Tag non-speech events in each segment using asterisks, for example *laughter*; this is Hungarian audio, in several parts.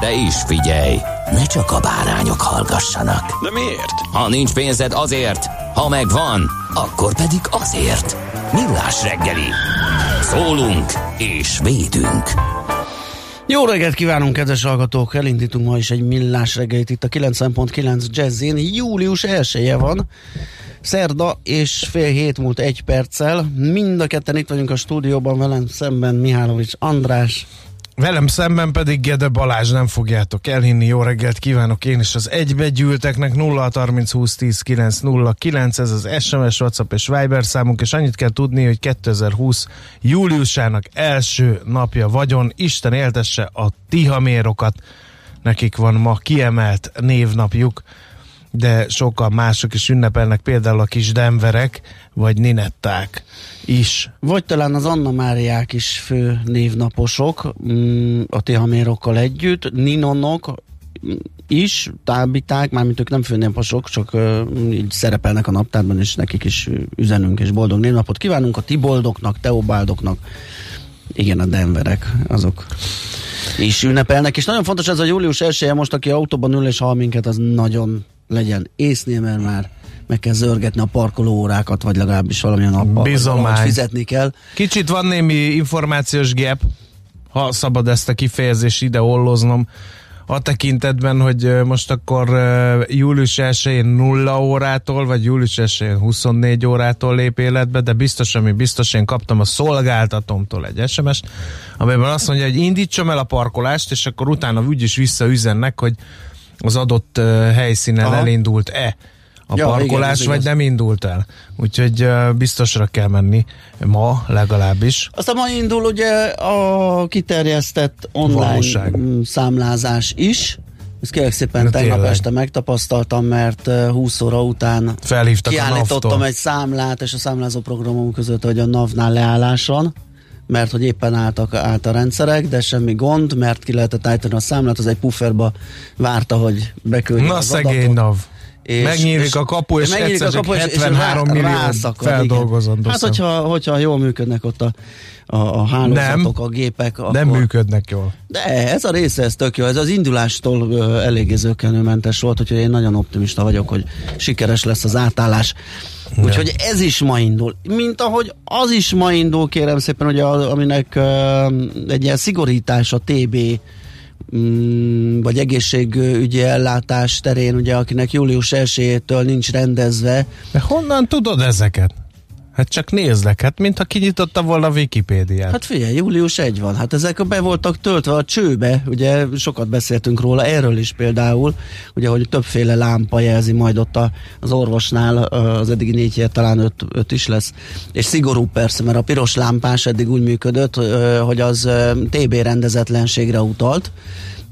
De is figyelj, ne csak a bárányok hallgassanak. De miért? Ha nincs pénzed azért, ha megvan, akkor pedig azért. Millás reggeli. Szólunk és védünk. Jó reggelt kívánunk, kedves hallgatók! Elindítunk ma is egy millás reggelit itt a 90.9 Jazzin. Július 1 van, szerda és fél hét múlt egy perccel. Mind a ketten itt vagyunk a stúdióban, velem szemben Mihálovics András. Velem szemben pedig Gede Balázs, nem fogjátok elhinni. Jó reggelt kívánok én is az egybegyűlteknek 0 30 20 10 9 0 9, ez az SMS, WhatsApp és Viber számunk, és annyit kell tudni, hogy 2020 júliusának első napja vagyon. Isten éltesse a tihamérokat. Nekik van ma kiemelt névnapjuk de sokan mások is ünnepelnek, például a kis Denverek, vagy Ninetták is. Vagy talán az Anna Máriák is fő névnaposok, mm, a Tihamérokkal együtt, Ninonok is, tábiták, mármint ők nem főnévnaposok, csak uh, így szerepelnek a naptárban, és nekik is üzenünk, és boldog névnapot kívánunk a Tiboldoknak, Teobaldoknak, igen, a Denverek, azok is ünnepelnek, és nagyon fontos ez a július 1 most, aki autóban ül és hall minket, az nagyon legyen észnél, mert már meg kell zörgetni a parkoló órákat, vagy legalábbis valamilyen nappal. Bizomány. fizetni kell. Kicsit van némi információs gap, ha szabad ezt a kifejezést ide olloznom, a tekintetben, hogy most akkor július 1-én 0 órától, vagy július 1-én 24 órától lép életbe, de biztos, ami biztos, én kaptam a szolgáltatomtól egy SMS-t, amiben azt mondja, hogy indítsam el a parkolást, és akkor utána úgyis visszaüzennek, hogy az adott helyszínen Aha. elindult-e a ja, parkolás, igen, vagy nem indult el. Úgyhogy uh, biztosra kell menni ma legalábbis. Aztán ma indul ugye a kiterjesztett online Valóság. számlázás is. Ezt kérlek szépen Na, tegnap tényleg. este megtapasztaltam, mert 20 óra után Felhívtak kiállítottam egy számlát, és a számlázó programom között, hogy a NAV-nál leálláson mert hogy éppen álltak át a rendszerek, de semmi gond, mert ki lehetett állítani a számlát, az egy pufferba várta, hogy beküldje Na az szegény adatot. NAV. És, Megnyílik és, a kapu, és megnyílik a kapu, csak és- és 73 rá- millió rászakad, feldolgozandó. Hát, hogyha, hogyha jól működnek ott a, a, a hálózatok, a gépek, Nem akkor... működnek jól. De ez a része, ez tök jó. Ez az indulástól ö, eléggé zökkenőmentes volt, úgyhogy én nagyon optimista vagyok, hogy sikeres lesz az átállás. Úgyhogy ez is ma indul. Mint ahogy az is ma indul, kérem szépen, hogy a, aminek ö, egy ilyen szigorítás a TB vagy egészségügyi ellátás terén, ugye, akinek július 1-től nincs rendezve, De honnan tudod ezeket? Hát csak nézlek, hát mintha kinyitotta volna a Wikipédiát. Hát figyelj, július 1 van, hát ezek be voltak töltve a csőbe, ugye sokat beszéltünk róla, erről is például, ugye, hogy többféle lámpa jelzi majd ott a, az orvosnál, az eddigi négy talán öt, öt is lesz, és szigorú persze, mert a piros lámpás eddig úgy működött, hogy az TB rendezetlenségre utalt,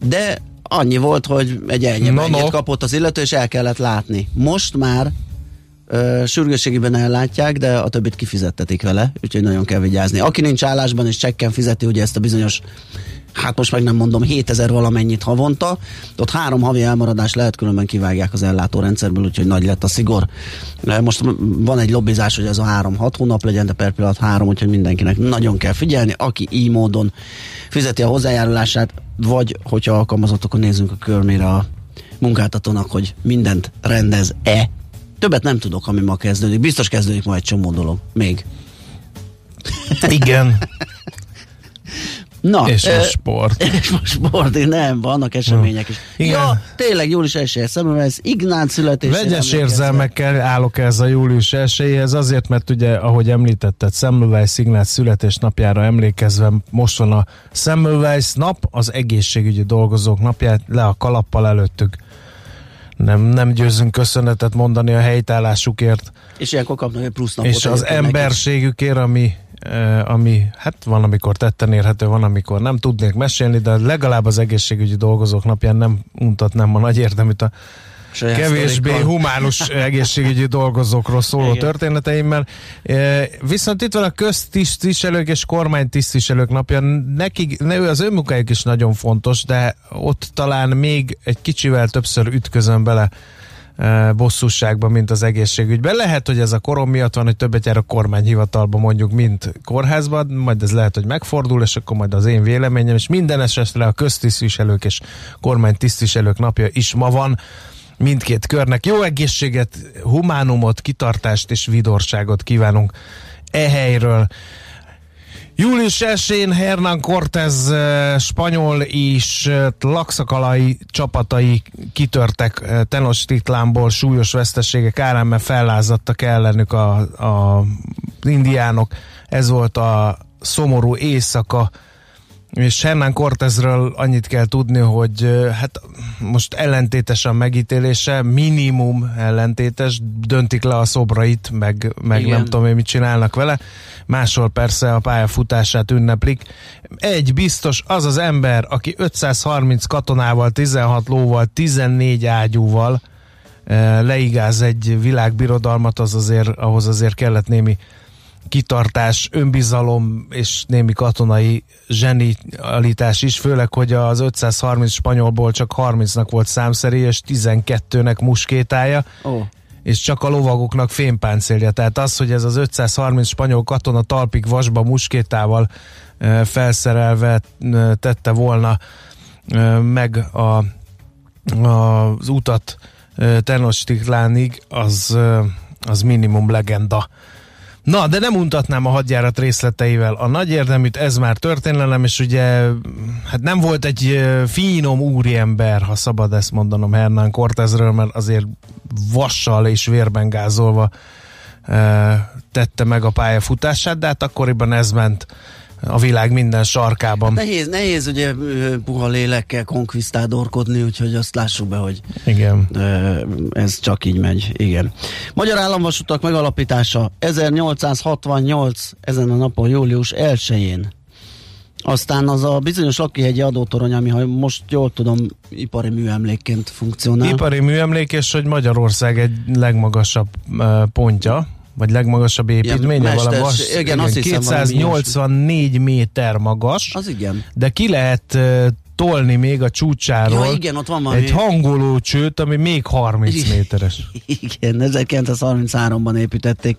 de annyi volt, hogy egy ennyi No, no. kapott az illető, és el kellett látni. Most már ö, sürgősségiben ellátják, de a többit kifizettetik vele, úgyhogy nagyon kell vigyázni. Aki nincs állásban és csekken fizeti ugye ezt a bizonyos hát most meg nem mondom, 7000 valamennyit havonta, ott három havi elmaradás lehet, különben kivágják az ellátórendszerből, úgyhogy nagy lett a szigor. Most van egy lobbizás, hogy ez a három-hat hónap legyen, de per pillanat három, úgyhogy mindenkinek nagyon kell figyelni, aki így módon fizeti a hozzájárulását, vagy hogyha alkalmazott, akkor nézzünk a körmére a munkáltatónak, hogy mindent rendez-e. Többet nem tudok, ami ma kezdődik. Biztos kezdődik ma egy csomó dolog. Még. Igen. *laughs* Na, És ö, a sport. *laughs* És most sport, nem, vannak események is. Igen. Ja, tényleg július 1 Szemüvesz, Ignác születésére. Vegyes érzelmekkel állok ez a július 1 azért, mert ugye, ahogy említetted, Semmelweis Ignác születésnapjára emlékezve most van a Semmelweis nap, az egészségügyi dolgozók napját, le a kalappal előttük. Nem, nem győzünk köszönetet mondani a helytállásukért, És ilyenkor kapnak egy plusz napot. és az emberségükért, ami, eh, ami hát van, amikor tetten érhető, van, amikor nem tudnék mesélni, de legalább az egészségügyi dolgozók napján nem untatnám a nagy érdeműt a kevésbé sztorikkal. humánus *laughs* egészségügyi dolgozókról szóló Igen. történeteimmel. E, Viszont itt van a köztisztviselők és kormánytisztviselők napja. Nekik, ne, az önmunkájuk is nagyon fontos, de ott talán még egy kicsivel többször ütközöm bele e, bosszúságban, mint az egészségügyben. Lehet, hogy ez a korom miatt van, hogy többet jár a kormányhivatalban mondjuk, mint kórházban, majd ez lehet, hogy megfordul, és akkor majd az én véleményem, és minden esetre a köztisztviselők és kormánytisztviselők napja is ma van mindkét körnek. Jó egészséget, humánumot, kitartást és vidorságot kívánunk e helyről. Július 1-én Hernán Cortez eh, spanyol és eh, lakszakalai csapatai kitörtek eh, Tenochtitlánból súlyos veszteségek árán, mert fellázadtak ellenük a, a indiánok. Ez volt a szomorú éjszaka és Hernán Cortezről annyit kell tudni, hogy hát most ellentétes a megítélése, minimum ellentétes, döntik le a szobrait, meg, meg Igen. nem tudom én mit csinálnak vele. Máshol persze a pályafutását ünneplik. Egy biztos, az az ember, aki 530 katonával, 16 lóval, 14 ágyúval leigáz egy világbirodalmat, az azért, ahhoz azért kellett némi kitartás, önbizalom és némi katonai zsenialitás is, főleg, hogy az 530 spanyolból csak 30-nak volt számszeri, és 12-nek muskétája, Ó, és csak a lovagoknak fémpáncélja. Tehát az, hogy ez az 530 spanyol katona talpig vasba muskétával felszerelve tette volna meg a, a, az utat Tenochtitlánig, az, az minimum legenda. Na, de nem untatnám a hadjárat részleteivel. A nagy érdeműt ez már történelem, és ugye hát nem volt egy finom úriember, ha szabad ezt mondanom Hernán Cortezről, mert azért vassal és vérben gázolva tette meg a pályafutását, de hát akkoriban ez ment a világ minden sarkában. nehéz, nehéz ugye puha lélekkel konkvisztádorkodni, úgyhogy azt lássuk be, hogy Igen. Ez csak így megy, igen. Magyar Államvasutak megalapítása 1868 ezen a napon, július 1-én. Aztán az a bizonyos Lakihegyi adótorony, ami, ha most jól tudom, ipari műemlékként funkcionál. Ipari műemlék, és hogy Magyarország egy legmagasabb pontja, vagy legmagasabb építménye, mesters- valami vas, igen, azt hiszem, valami 284 méter magas, Az igen. de ki lehet tolni még a csúcsáról Ja, igen, ott van valami. egy hangoló csőt, ami még 30 méteres. *laughs* Igen, 1933-ban építették.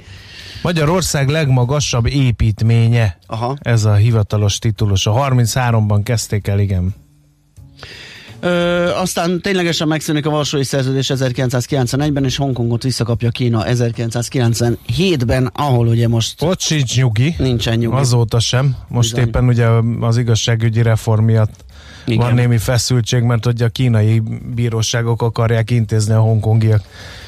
Magyarország legmagasabb építménye. Aha. Ez a hivatalos titulus. A 33-ban kezdték el, igen. Ö, aztán ténylegesen megszűnik a Varsói Szerződés 1991-ben, és Hongkongot visszakapja Kína 1997-ben, ahol ugye most Ott sincs nyugi. nincsen nyugi. Azóta sem. Most Bizony. éppen ugye az igazságügyi reform miatt Igen. van némi feszültség, mert hogy a kínai bíróságok akarják intézni a hongkongiak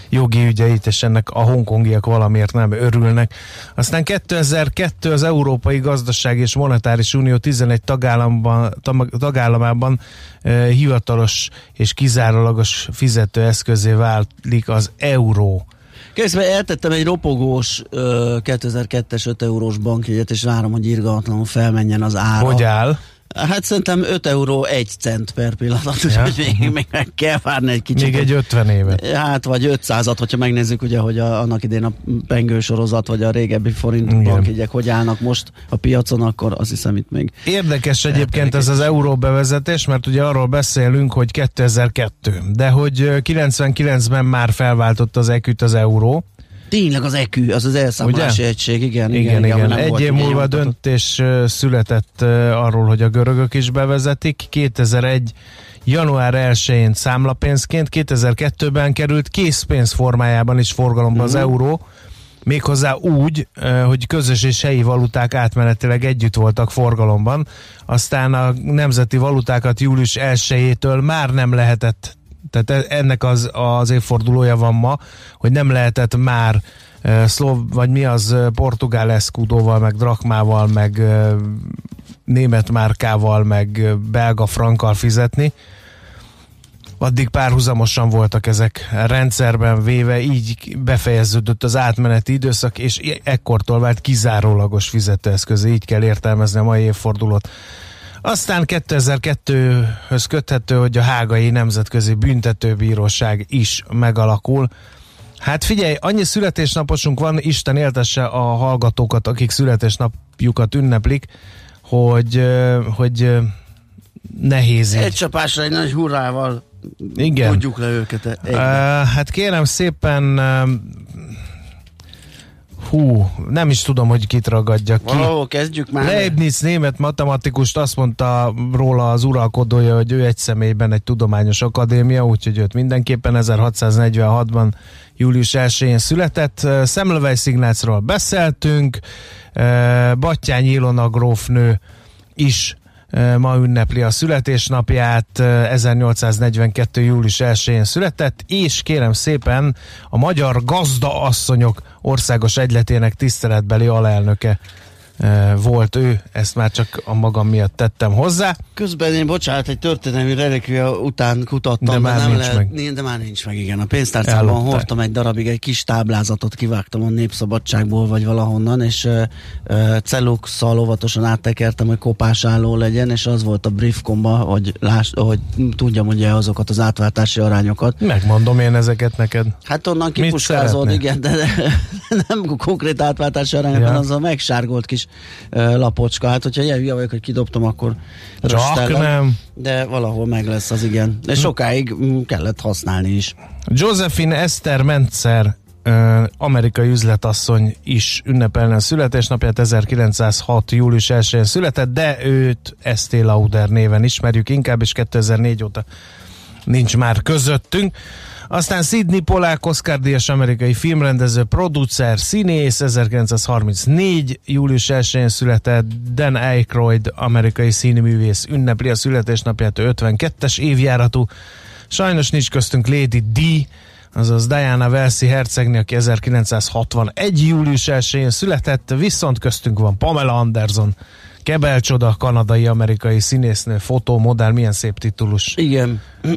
jogi ügyeit, és ennek a hongkongiak valamiért nem örülnek. Aztán 2002 az Európai Gazdaság és Monetáris Unió 11 tagállamban, tag- tagállamában e, hivatalos és kizárólagos fizetőeszközé válik az euró. Közben eltettem egy ropogós ö, 2002-es 5 eurós bankjegyet, és várom, hogy irgalmatlanul felmenjen az ára. Hogy áll? Hát szerintem 5 euró 1 cent per pillanat, úgyhogy még, még meg kell várni egy kicsit. Még egy 50 évet. Hát, vagy 500-at, hogyha megnézzük, ugye, hogy a, annak idén a pengő sorozat, vagy a régebbi forint bankjegyek hogy állnak most a piacon, akkor azt hiszem itt még Érdekes egyébként ez az euró bevezetés, mert ugye arról beszélünk, hogy 2002, de hogy ö, 99-ben már felváltott az eküt az euró. Tényleg az EQ, az az elszámolási Ugye? egység, igen. Igen, igen. igen igen. Egy év múlva nyomtatott. döntés született arról, hogy a görögök is bevezetik. 2001 január 1-én számlapénzként, 2002-ben került készpénz formájában is forgalomba az Mhm. euró, méghozzá úgy, hogy közös és helyi valuták átmenetileg együtt voltak forgalomban, aztán a nemzeti valutákat július 1-től már nem lehetett tehát e- ennek az, az évfordulója van ma, hogy nem lehetett már uh, szlov, vagy mi az uh, portugál eszkudóval, meg drakmával, meg német márkával, meg belga frankkal fizetni. Addig párhuzamosan voltak ezek rendszerben véve, így befejeződött az átmeneti időszak, és ekkortól vált kizárólagos fizetőeszköz, így kell értelmezni a mai évfordulót. Aztán 2002-höz köthető, hogy a Hágai Nemzetközi Büntetőbíróság is megalakul. Hát figyelj, annyi születésnaposunk van, Isten éltesse a hallgatókat, akik születésnapjukat ünneplik, hogy, hogy nehéz így. Egy csapásra egy nagy hurrával Igen. tudjuk le őket. Uh, hát kérem szépen, uh, hú, nem is tudom, hogy kit ragadjak ki. Valahol kezdjük már. Leibniz német matematikust azt mondta róla az uralkodója, hogy ő egy személyben egy tudományos akadémia, úgyhogy őt mindenképpen 1646-ban július 1-én született. Semmelweis Ignácról beszéltünk, Battyány Ilona grófnő is ma ünnepli a születésnapját, eh, 1842. július 1-én született, és kérem szépen a Magyar Gazda Asszonyok Országos Egyletének tiszteletbeli alelnöke volt ő, ezt már csak a magam miatt tettem hozzá. Közben én, bocsánat, egy történelmi relikvia után kutattam, De már nem nincs lehet, meg. De már nincs meg, igen. A pénztárcában Ellopták. hordtam egy darabig egy kis táblázatot, kivágtam a Népszabadságból, vagy valahonnan, és uh, uh, óvatosan áttekertem, hogy kopás álló legyen, és az volt a briefkomba, hogy, láss, hogy tudjam ugye azokat az átváltási arányokat. Megmondom én ezeket neked. Hát onnan kipuskázod, igen, de, de *laughs* nem konkrét átváltási arányok, Ja. az a megsárgolt kis uh, lapocska. Hát, hogyha ilyen hülye vagyok, hogy kidobtam, akkor Csak nem. De valahol meg lesz az, igen. És sokáig mm, kellett használni is. Josephine Esther Mentzer amerikai üzletasszony is ünnepelne a születésnapját, 1906. július 1-én született, de őt Estée Lauder néven ismerjük inkább, és 2004 óta nincs már közöttünk. Aztán Sidney Polák, Oscar díjas amerikai filmrendező, producer, színész, 1934. július 1-én született Dan Aykroyd, amerikai színművész, ünnepli a születésnapját, ő 52-es évjáratú. Sajnos nincs köztünk Lady D, azaz Diana Welsi hercegni, aki 1961. július 1-én született, viszont köztünk van Pamela Anderson, Kebelcsoda, kanadai-amerikai színésznő, fotómodell, milyen szép titulus. Igen. *clears throat*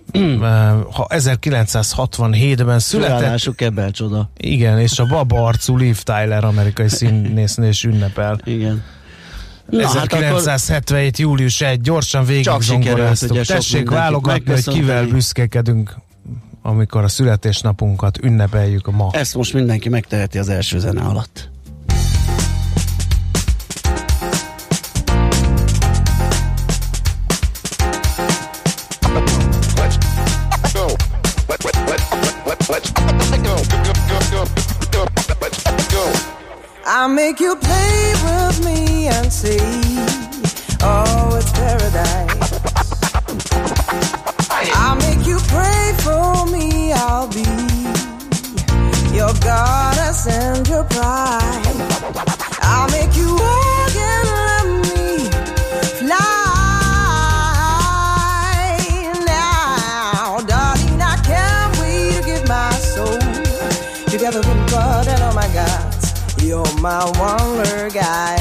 Ha 1967-ben született, Született. Kebel csoda. igen, és a baba arcú Liv Tyler, amerikai színésznő is ünnepel. Igen. Na, Na, hát akkor 1977. július 1, gyorsan végig zongoráztuk. Tessék válogatni, hogy kivel büszkekedünk, amikor a születésnapunkat ünnepeljük ma. ezt most mindenki megteheti az első zene alatt. Make you play with me and see. Oh, it's paradise. I'll make you pray for me. I'll be your goddess and your pride. My wonder guy.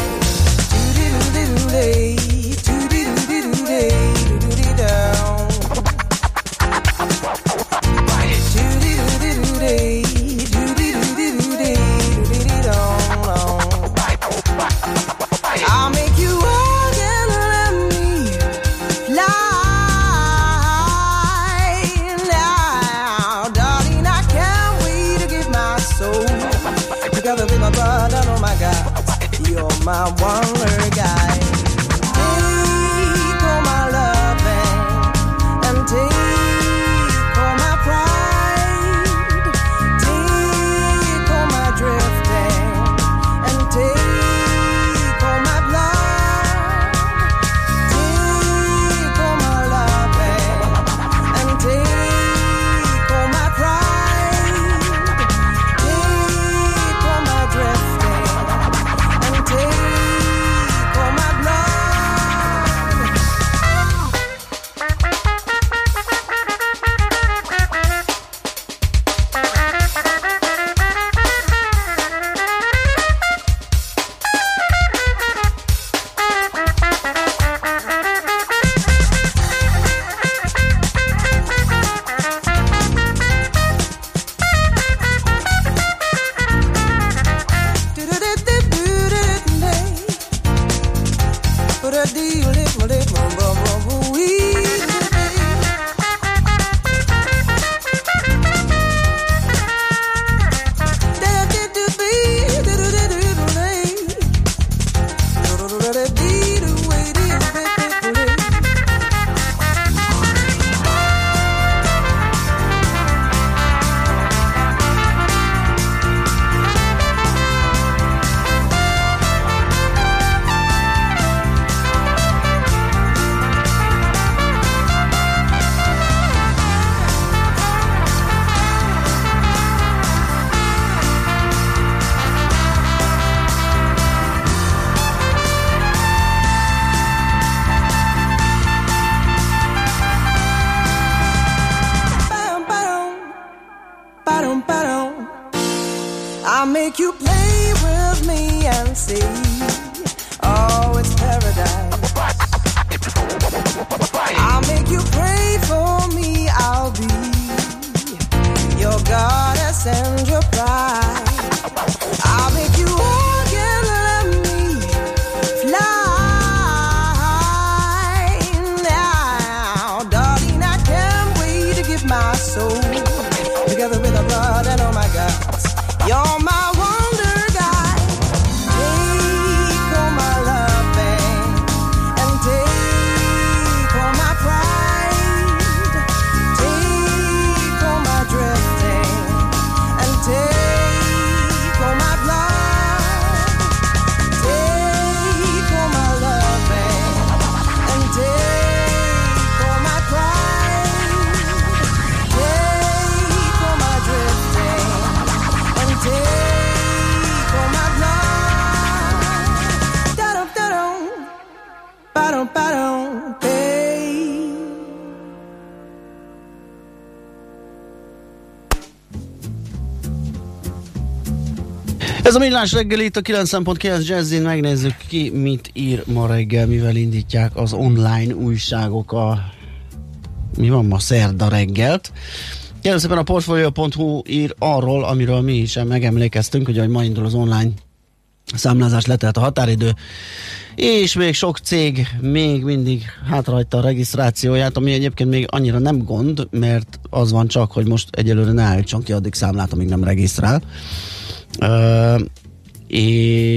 my one a millás reggel itt a 9.9 Jazzin, megnézzük ki mit ír ma reggel, mivel indítják az online újságok a mi van ma szerda reggelt. Kérem szépen a Portfolio.hu ír arról, amiről mi is megemlékeztünk, hogy ma indul az online számlázás letelt a határidő, és még sok cég még mindig hátrajta a regisztrációját, ami egyébként még annyira nem gond, mert az van csak, hogy most egyelőre ne állítson ki addig számlát, amíg nem regisztrál. Uh,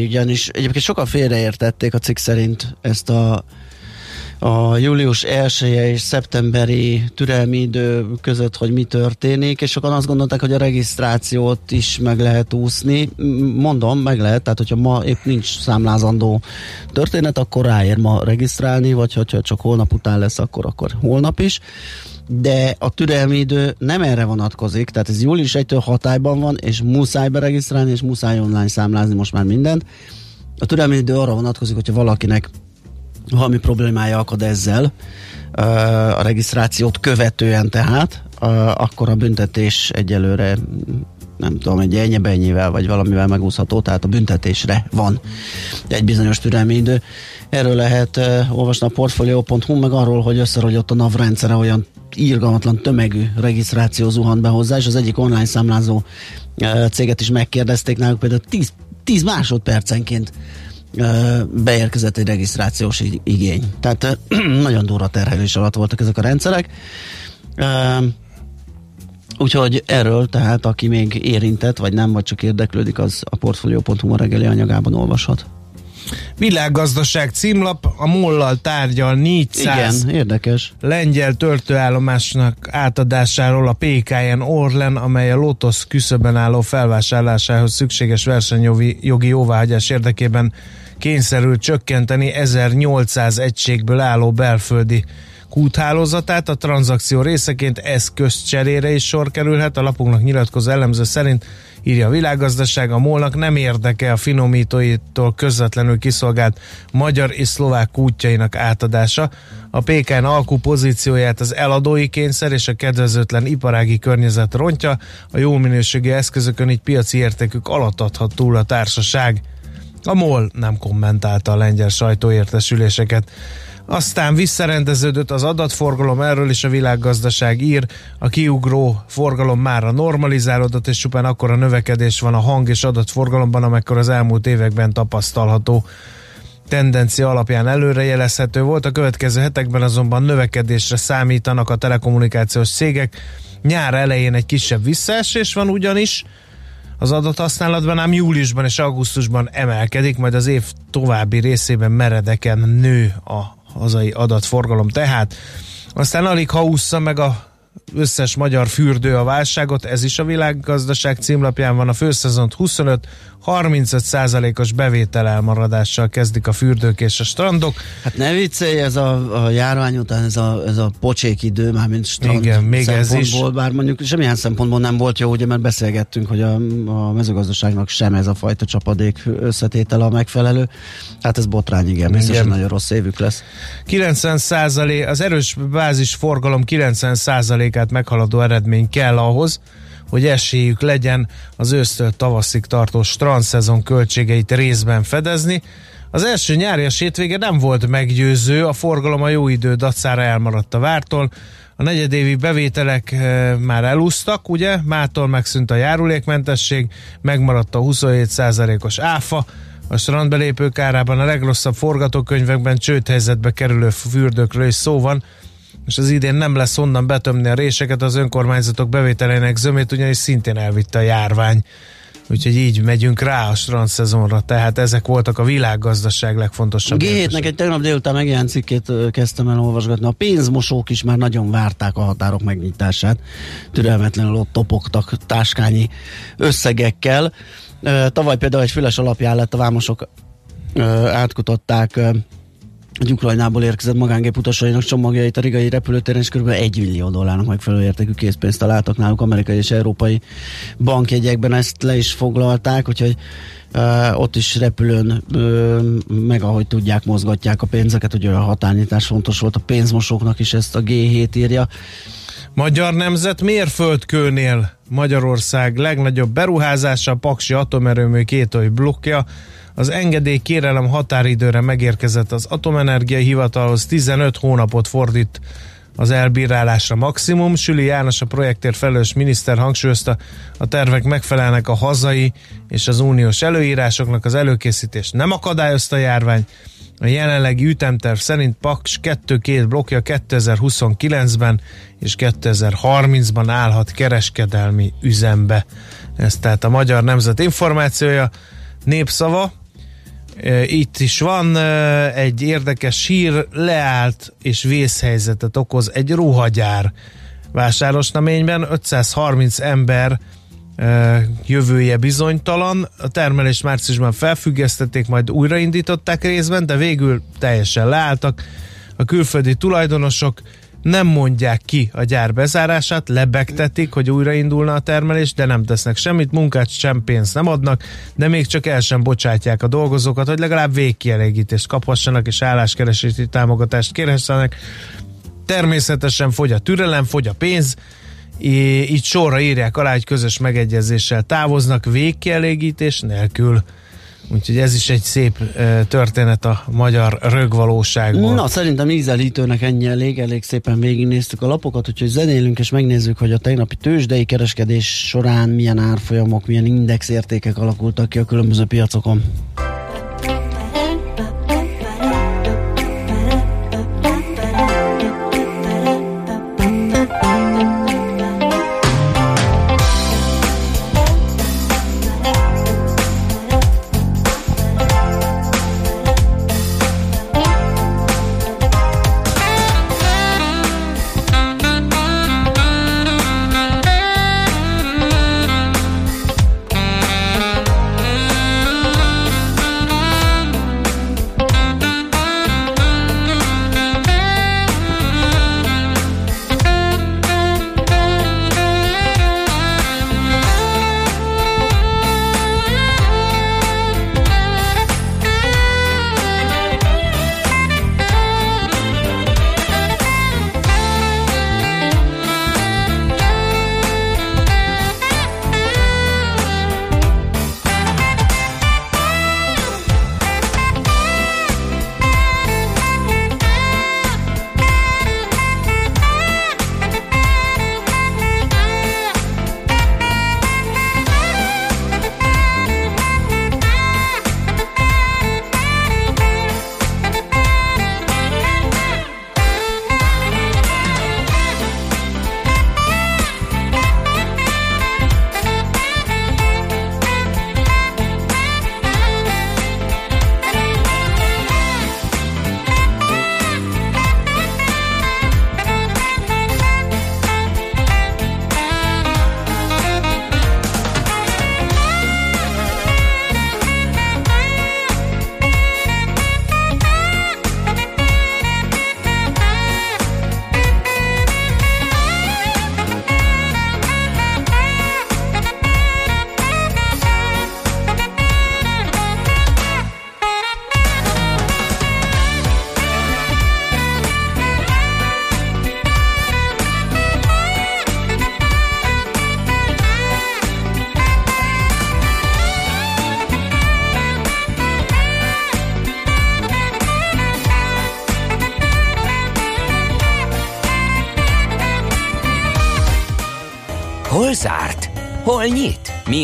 ugyanis egyébként sokan félreértették a cikk szerint ezt a a július 1 és szeptemberi türelmi idő között, hogy mi történik, és sokan azt gondolták, hogy a regisztrációt is meg lehet úszni. Mondom, meg lehet, tehát hogyha ma épp nincs számlázandó történet, akkor ráér ma regisztrálni, vagy hogyha csak holnap után lesz, akkor, akkor holnap is. De a türelmi idő nem erre vonatkozik, tehát ez július 1-től hatályban van, és muszáj beregisztrálni, és muszáj online számlázni most már mindent. A türelmi idő arra vonatkozik, hogyha valakinek valami problémája akad ezzel, a regisztrációt követően tehát, akkor a büntetés egyelőre nem tudom, egy ennyivel vagy valamivel megúszható, tehát a büntetésre van egy bizonyos türelmi idő. Erről lehet uh, olvasni a portfolio.hu, meg arról, hogy összerogyott a NAV rendszere olyan írgalmatlan tömegű regisztráció zuhant be hozzá, és az egyik online számlázó uh, céget is megkérdezték náluk, például 10, 10 másodpercenként beérkezett egy regisztrációs igény. Tehát *clears throat* nagyon durva terhelés alatt voltak ezek a rendszerek. Úgyhogy erről tehát, aki még érintett, vagy nem, vagy csak érdeklődik, az a Portfolio.hu reggeli anyagában olvashat. Világgazdaság címlap a mollal tárgyal 400 Igen, érdekes. lengyel töltőállomásnak átadásáról a PKN Orlen, amely a Lotus küszöben álló felvásárlásához szükséges versenyjogi jogi jóváhagyás érdekében kényszerült csökkenteni 1800 egységből álló belföldi kúthálózatát. A tranzakció részeként eszközcserére is sor kerülhet. A lapunknak nyilatkozó elemző szerint írja a világgazdaság, a molnak nem érdeke a finomítóitól közvetlenül kiszolgált magyar és szlovák kútjainak átadása. A PKN alkú pozícióját az eladói kényszer és a kedvezőtlen iparági környezet rontja, a jó minőségi eszközökön így piaci értékük alatt adhat túl a társaság. A MOL nem kommentálta a lengyel sajtóértesüléseket. Aztán visszarendeződött az adatforgalom, erről is a világgazdaság ír. A kiugró forgalom már a normalizálódott, és csupán akkor a növekedés van a hang és adatforgalomban, amekkor az elmúlt években tapasztalható tendencia alapján előrejelezhető volt. A következő hetekben azonban növekedésre számítanak a telekommunikációs cégek. Nyár elején egy kisebb visszaesés van ugyanis, az adathasználatban, ám júliusban és augusztusban emelkedik, majd az év további részében meredeken nő a hazai adatforgalom. Tehát aztán alig ha ússza meg a összes magyar fürdő a válságot, ez is a világgazdaság címlapján van, a főszezont 25 35 százalékos bevétel elmaradással kezdik a fürdők és a strandok. Hát ne viccelj, ez a, a járvány után ez a, ez a pocsék idő, már mint strand Igen, még ez is. bár mondjuk semmilyen szempontból nem volt jó, ugye, mert beszélgettünk, hogy a, a mezőgazdaságnak sem ez a fajta csapadék összetétel a megfelelő. Hát ez botrány, igen, biztos, hogy nagyon rossz évük lesz. 90 százalék, az erős bázis forgalom 90 százalékát meghaladó eredmény kell ahhoz, hogy esélyük legyen az ősztől tavaszig tartó strandszezon költségeit részben fedezni. Az első nyári hétvége nem volt meggyőző, a forgalom a jó idő dacára elmaradt a vártól, a negyedévi bevételek e, már elúsztak, ugye? Mától megszűnt a járulékmentesség, megmaradt a 27%-os áfa, a strandbelépők árában a legrosszabb forgatókönyvekben csődhelyzetbe kerülő fürdőkről is szó van, és az idén nem lesz onnan betömni a réseket, az önkormányzatok bevételének zömét, ugyanis szintén elvitte a járvány. Úgyhogy így megyünk rá a strand szezonra, tehát ezek voltak a világgazdaság legfontosabb. g egy tegnap délután megjelent cikkét kezdtem el olvasgatni. A pénzmosók is már nagyon várták a határok megnyitását. Türelmetlenül ott topogtak táskányi összegekkel. Tavaly például egy füles alapján lett a vámosok átkutatták egy Ukrajnából érkezett magángép utasainak csomagjait a rigai repülőtéren, és kb. 1 millió dollárnak megfelelő értékű készpénzt találtak náluk amerikai és európai bankjegyekben, ezt le is foglalták, úgyhogy uh, ott is repülőn uh, meg ahogy tudják, mozgatják a pénzeket, ugye a határnyitás fontos volt a pénzmosóknak is, ezt a G7 írja. Magyar Nemzet mérföldkőnél Magyarország legnagyobb beruházása, Paksi atomerőmű kétoly blokkja, az engedély kérelem határidőre megérkezett az Atomenergia Hivatalhoz 15 hónapot fordít az elbírálásra maximum. Süli János a projektért felelős miniszter hangsúlyozta, a tervek megfelelnek a hazai és az uniós előírásoknak, az előkészítés nem akadályozta a járvány. A jelenlegi ütemterv szerint Paks 2-2 blokkja 2029-ben és 2030-ban állhat kereskedelmi üzembe. Ez tehát a Magyar Nemzet információja, népszava, itt is van egy érdekes sír, leállt és vészhelyzetet okoz egy ruhagyár vásárosnaményben. 530 ember jövője bizonytalan. A termelés márciusban felfüggesztették, majd újraindították részben, de végül teljesen leálltak. A külföldi tulajdonosok nem mondják ki a gyár bezárását, lebegtetik, hogy újraindulna a termelés, de nem tesznek semmit, munkát sem pénzt nem adnak, de még csak el sem bocsátják a dolgozókat, hogy legalább végkielégítést kaphassanak és álláskeresési támogatást kérhessenek. Természetesen fogy a türelem, fogy a pénz, így sorra írják alá, hogy közös megegyezéssel távoznak végkielégítés nélkül. Úgyhogy ez is egy szép történet a magyar rögvalóságból. Na, szerintem ízelítőnek ennyi elég, elég szépen végignéztük a lapokat, úgyhogy zenélünk és megnézzük, hogy a tegnapi tőzsdei kereskedés során milyen árfolyamok, milyen indexértékek alakultak ki a különböző piacokon.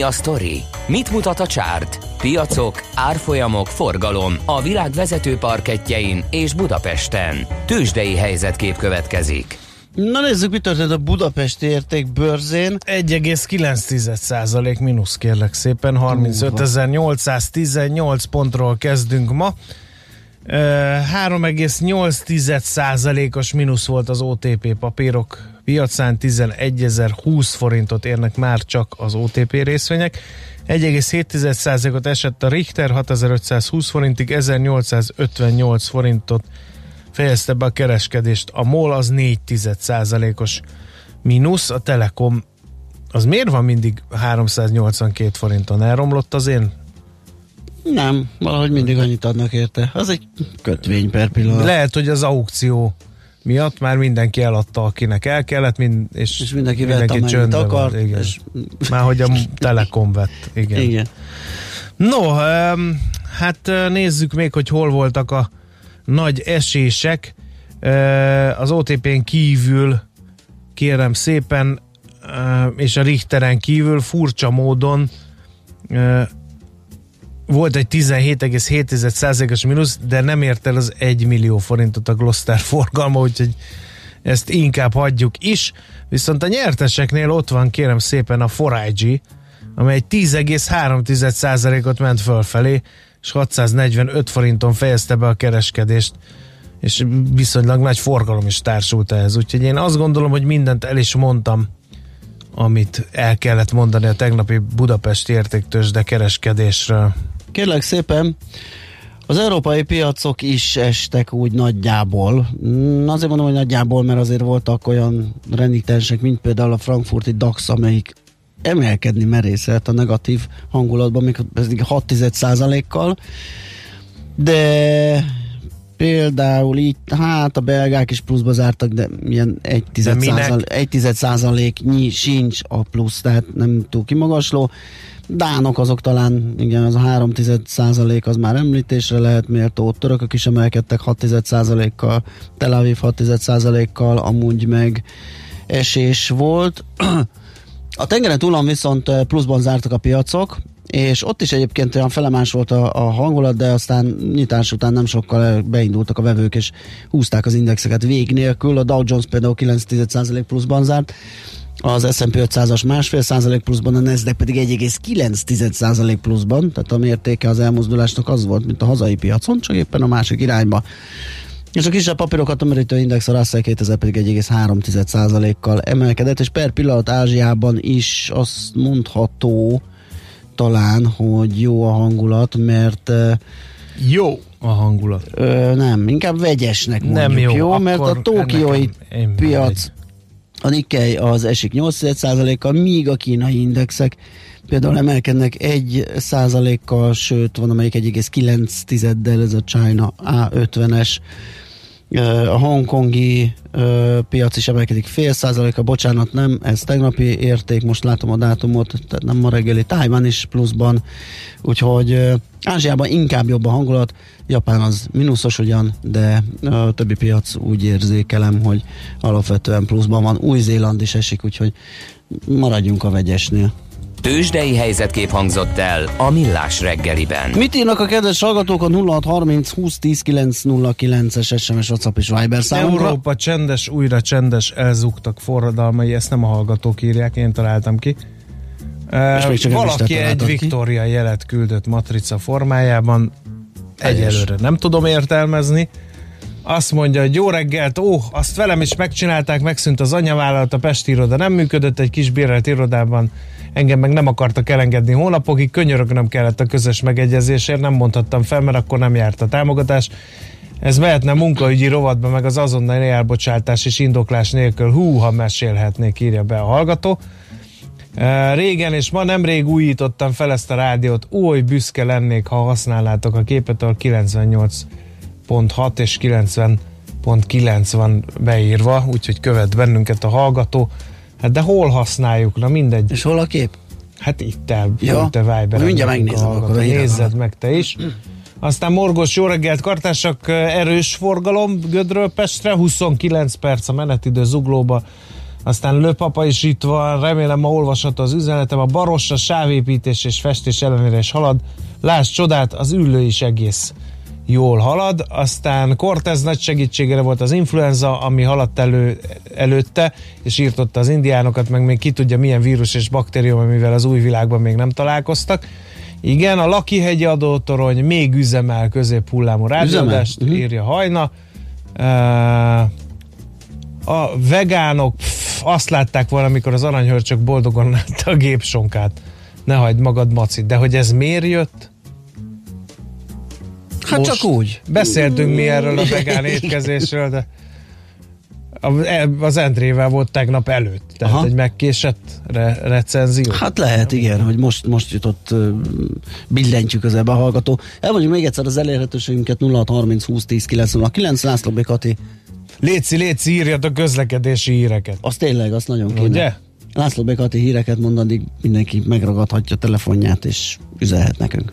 A sztori? Mit mutat a csárt? Piacok, árfolyamok, forgalom a világ vezető parketjein és Budapesten. Tősdei helyzetkép következik. Na nézzük, mi történt a Budapesti értékbörzén. 1,9% mínusz kérlek szépen, 35.818 pontról kezdünk ma. Ö, 3,8%-os mínusz volt az OTP papírok piacán, 11.020 forintot érnek már csak az OTP részvények. 1,7%-ot esett a Richter, 6520 forintig, 1858 forintot fejezte be a kereskedést. A MOL az 4,1%-os mínusz, a Telekom az miért van mindig 382 forinton? Elromlott az én? Nem, valahogy mindig annyit adnak érte. Az egy kötvény per pillanat. Lehet, hogy az aukció miatt már mindenki eladta, akinek el kellett, mind, és, És mindenki vett, amennyit akart, Van, igen. és- Már hogy a Telekom vett. Igen. Igen. No, hát nézzük még, hogy hol voltak a nagy esések. Az OTP-n kívül, kérem szépen, és a Richteren kívül furcsa módon volt egy 17,7%-os mínusz, de nem ért el az 1 millió forintot a Gloster forgalma, úgyhogy ezt inkább hagyjuk is. Viszont a nyerteseknél ott van kérem szépen a 4IG, amely 10,3%-ot ment fölfelé, és 645 forinton fejezte be a kereskedést, és viszonylag nagy forgalom is társult ehhez. Úgyhogy én azt gondolom, hogy mindent el is mondtam, amit el kellett mondani a tegnapi Budapesti értéktősde kereskedésről. Kérlek szépen, az európai piacok is estek úgy nagyjából. Mm, Azért mondom, hogy nagyjából, mert azért voltak olyan renitensek, mint például a frankfurti DAX, amelyik emelkedni merészelt a negatív hangulatban, még pedig 6 kal de például így, hát a belgák is pluszba zártak, de ilyen 1 De minek? százalék, 1 százaléknyi sincs a plusz, tehát nem túl kimagasló. Dánok azok talán, igen, az a 3 százalék az már említésre lehet méltó, törökök is emelkedtek 6 százalékkal, Tel Aviv 6 százalékkal, amúgy meg esés volt. A tengeren túlon viszont pluszban zártak a piacok, és ott is egyébként olyan felemás volt a, a hangulat, de aztán nyitás után nem sokkal beindultak a vevők, és húzták az indexeket vég nélkül. A Dow Jones például 9,1% pluszban zárt, az S&P 500-as másfél százalék pluszban, a Nasdaq pedig 1,9% pluszban, tehát a mértéke az elmozdulásnak az volt, mint a hazai piacon, csak éppen a másik irányba. És a kisebb papírokat merítő index a Russell 2000 pedig 1,3 kal emelkedett, és per pillanat Ázsiában is azt mondható talán, hogy jó a hangulat, mert Jó a hangulat. ö, nem, inkább vegyesnek mondjuk, Nem jó, jó mert a akkor tókiói piac mindegy. A Nikkei az esik 8%-kal, míg a kínai indexek például emelkednek 1 kal sőt van amelyik 1,9-del, ez a China A50-es, Ö, a hongkongi piac is emelkedik fél százaléka, bocsánat, nem, ez tegnapi érték, most látom a dátumot, tehát nem ma reggeli, Tájván is pluszban, úgyhogy Ázsiában inkább jobb a hangulat, Japán az mínuszos ugyan, de a többi piac úgy érzékelem, hogy alapvetően pluszban van, Új-Zéland is esik, úgyhogy maradjunk a vegyesnél. Tősdei helyzetkép hangzott el a Millás reggeliben. Mit írnak a kedves hallgatók a 0630 20 10 909-es SMS, WhatsApp és Viber számunkra? Európa csendes, újra csendes, elzúgtak forradalmai, ezt nem a hallgatók írják, én találtam ki. Még csak is Valaki egy ki. Victoria jelet küldött matrica formájában, egyelőre nem tudom értelmezni. Azt mondja, hogy jó reggelt, ó, azt velem is megcsinálták, megszűnt az anyavállalat, a Pesti iroda nem működött, egy kis bérelt irodában engem meg nem akartak elengedni hónapokig, könyörögnöm kellett a közös megegyezésért, nem mondhattam fel, mert akkor nem járt a támogatás. Ez mehetne munkaügyi rovatba, meg az azonnali elbocsátás és indoklás nélkül. Hú, ha mesélhetnék, írja be a hallgató. Régen és ma nemrég újítottam fel ezt a rádiót, oly büszke lennék, ha használnátok a képet, ahol 98.6 és 90.9 van beírva, úgyhogy követ bennünket a hallgató. Hát de hol használjuk? Na mindegy. És hol a kép? Hát itt el, Ja, te Viberen. mindjárt megnézem akkor, Nézzed meg te is. Aztán Morgos, jó reggelt, kartársak, erős forgalom Gödről Pestre, 29 perc a menetidő zuglóba, Aztán Löpapa is itt van, remélem ma olvasható az üzenetem. A Barossa sávépítés és festés ellenére is halad. Láss csodát, az ülő is egész jól halad. Aztán Cortez nagy segítségére volt az influenza, ami haladt elő, előtte, és írtotta az indiánokat, meg még ki tudja milyen vírus és baktérium, amivel az új világban még nem találkoztak. Igen, a Lakihegyi adótorony még üzemel középhullámú rádiódást, Mhm. írja Hajna. A vegánok pff, azt látták volna, amikor az aranyhörcsök boldogan látta a gépsonkát. Ne hagyd magad, Maci. De hogy ez miért jött? Hát Most csak úgy. Beszéltünk mi erről a vegán étkezésről, de a- e- az Endrével volt tegnap előtt, tehát Aha. egy megkésett re- recenzió. Hát lehet, igen, hogy most, most jutott uh, billentjük az ebbe a hallgató. Elmondjuk még egyszer az elérhetőségünket 0630 20 10 909 László B. Kati. Léci, léci, írjatok közlekedési híreket. Az tényleg, azt nagyon kéne. Ugye? László B. Kati híreket mond, addig mindenki megragadhatja a telefonját és üzelhet nekünk.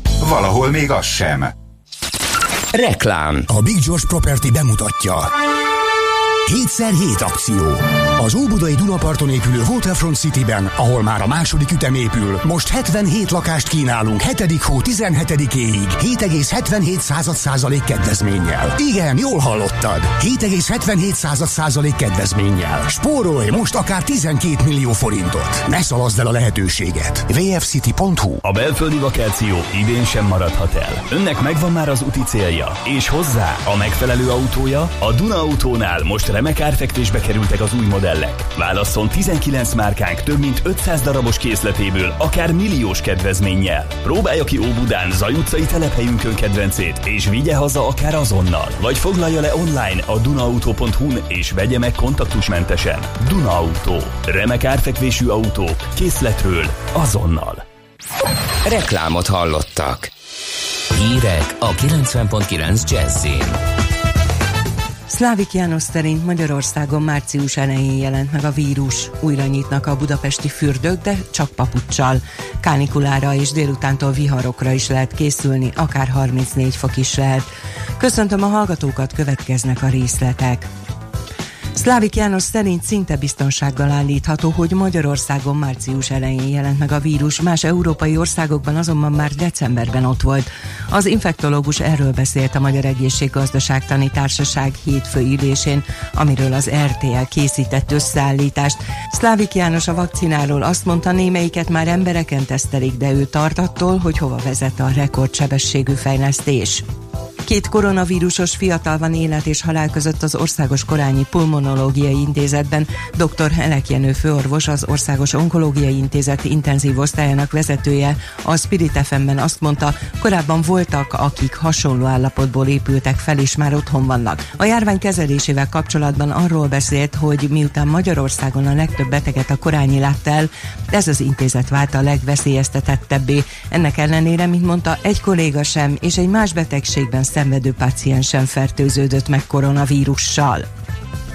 Valahol még az sem. Reklám. A Big George Property bemutatja. 7x7 akció. Az Óbudai Dunaparton épülő Waterfront Cityben, ahol már a második ütem épül, most 77 lakást kínálunk 7. hó 17-éig 7,77 század százalék kedvezménnyel. Igen, jól hallottad. 7,77 század százalék kedvezménnyel. Spórolj most akár 12 millió forintot. Ne szalaszd el a lehetőséget. vfcity.hu A belföldi vakáció idén sem maradhat el. Önnek megvan már az úti célja, és hozzá a megfelelő autója? A Duna Autónál most remek árfekvésbe kerültek az új modellek. Válasszon 19 márkánk több mint 500 darabos készletéből, akár milliós kedvezménnyel. Próbálja ki Óbudán Zaj utcai telephelyünkön kedvencét, és vigye haza akár azonnal. Vagy foglalja le online a dunaauto.hu-n, és vegye meg kontaktusmentesen. Duna Auto. Remek árfekvésű autók. Készletről azonnal. Reklámot hallottak. Hírek a 90.9 Jazzin. Szlávik János szerint Magyarországon március elején jelent meg a vírus. Újra nyitnak a budapesti fürdők, de csak papucsal. Kánikulára és délutántól viharokra is lehet készülni, akár 34 fok is lehet. Köszöntöm a hallgatókat, következnek a részletek. Szlávik János szerint szinte biztonsággal állítható, hogy Magyarországon március elején jelent meg a vírus, más európai országokban azonban már decemberben ott volt. Az infektológus erről beszélt a Magyar Egészséggazdaságtani Társaság hétfő ülésén, amiről az RTL készített összeállítást. Szlávik János a vakcináról azt mondta, némelyiket már embereken tesztelik, de ő tart attól, hogy hova vezet a rekordsebességű fejlesztés. Két koronavírusos fiatal van élet és halál között az Országos Korányi Pulmonológiai Intézetben. Dr. Elek Jenő főorvos, az Országos Onkológiai Intézet intenzív osztályának vezetője a Spirit FM-ben azt mondta, korábban voltak, akik hasonló állapotból épültek fel és már otthon vannak. A járvány kezelésével kapcsolatban arról beszélt, hogy miután Magyarországon a legtöbb beteget a Korányi látta el, ez az intézet vált a legveszélyeztetettebbé. Ennek ellenére, mint mondta, egy kolléga sem és egy más betegségben szenvedő páciens sem fertőződött meg koronavírussal.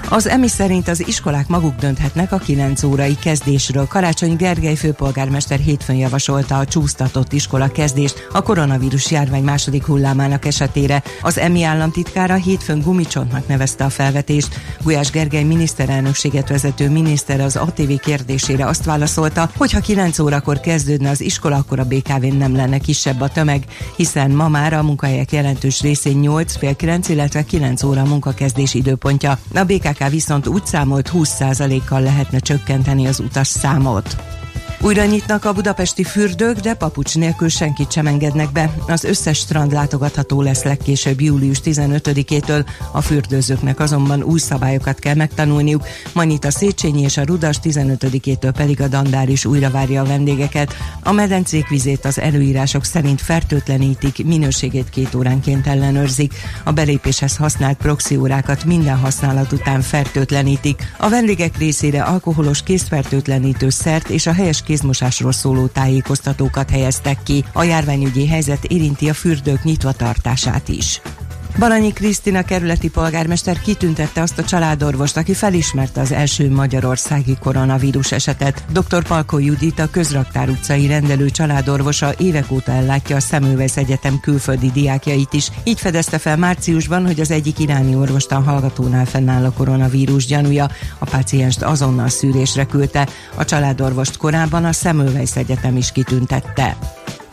Az EMI szerint az iskolák maguk dönthetnek a 9 órai kezdésről. Karácsony Gergely főpolgármester hétfőn javasolta a csúsztatott iskola kezdést a koronavírus járvány második hullámának esetére. Az EMI államtitkára hétfőn gumicsontnak nevezte a felvetést. Gulyás Gergely miniszterelnökséget vezető miniszter az ATV kérdésére azt válaszolta, hogy ha 9 órakor kezdődne az iskola, akkor a BKV-n nem lenne kisebb a tömeg, hiszen ma már a munkahelyek jelentős részén 8, fél 9, illetve 9 óra munkakezdés időpontja. A BKK viszont úgy számolt 20%-kal lehetne csökkenteni az utas számot. Újra nyitnak a budapesti fürdők, de papucs nélkül senkit sem engednek be. Az összes strand látogatható lesz legkésőbb július 15-től, a fürdőzőknek azonban új szabályokat kell megtanulniuk. Manit a Széchenyi és a Rudas 15-től pedig a Dandár is újra várja a vendégeket. A medencék vizét az előírások szerint fertőtlenítik, minőségét két óránként ellenőrzik. A belépéshez használt proxy órákat minden használat után fertőtlenítik. A vendégek részére alkoholos készfertőtlenítő szert és a helyes kézmosásról szóló tájékoztatókat helyeztek ki. A járványügyi helyzet érinti a fürdők nyitva tartását is. Balanyi Krisztina kerületi polgármester kitüntette azt a családorvost, aki felismerte az első magyarországi koronavírus esetet. Dr. Palko Judit, a Közraktár utcai rendelő családorvosa évek óta ellátja a Szemővesz Egyetem külföldi diákjait is. Így fedezte fel márciusban, hogy az egyik iráni orvostan hallgatónál fennáll a koronavírus gyanúja. A pácienst azonnal szűrésre küldte. A családorvost korábban a Szemővesz Egyetem is kitüntette.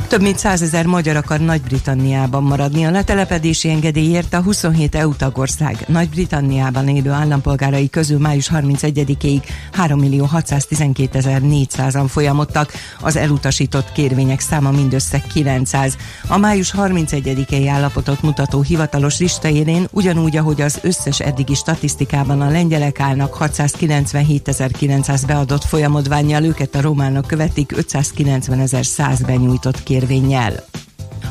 Több mint százezer magyar akar Nagy-Britanniában maradni. A letelepedési engedélyért a 27 EU tagország Nagy-Britanniában élő állampolgárai közül május 31-ig 3 millió 612 400-an folyamodtak. Az elutasított kérvények száma mindössze 900. A május 31-i állapotot mutató hivatalos listaérén ugyanúgy, ahogy az összes eddigi statisztikában a lengyelek állnak 697 900 beadott folyamodványjal, őket a románok követik 590 100 benyújtott kérvény kérvényel.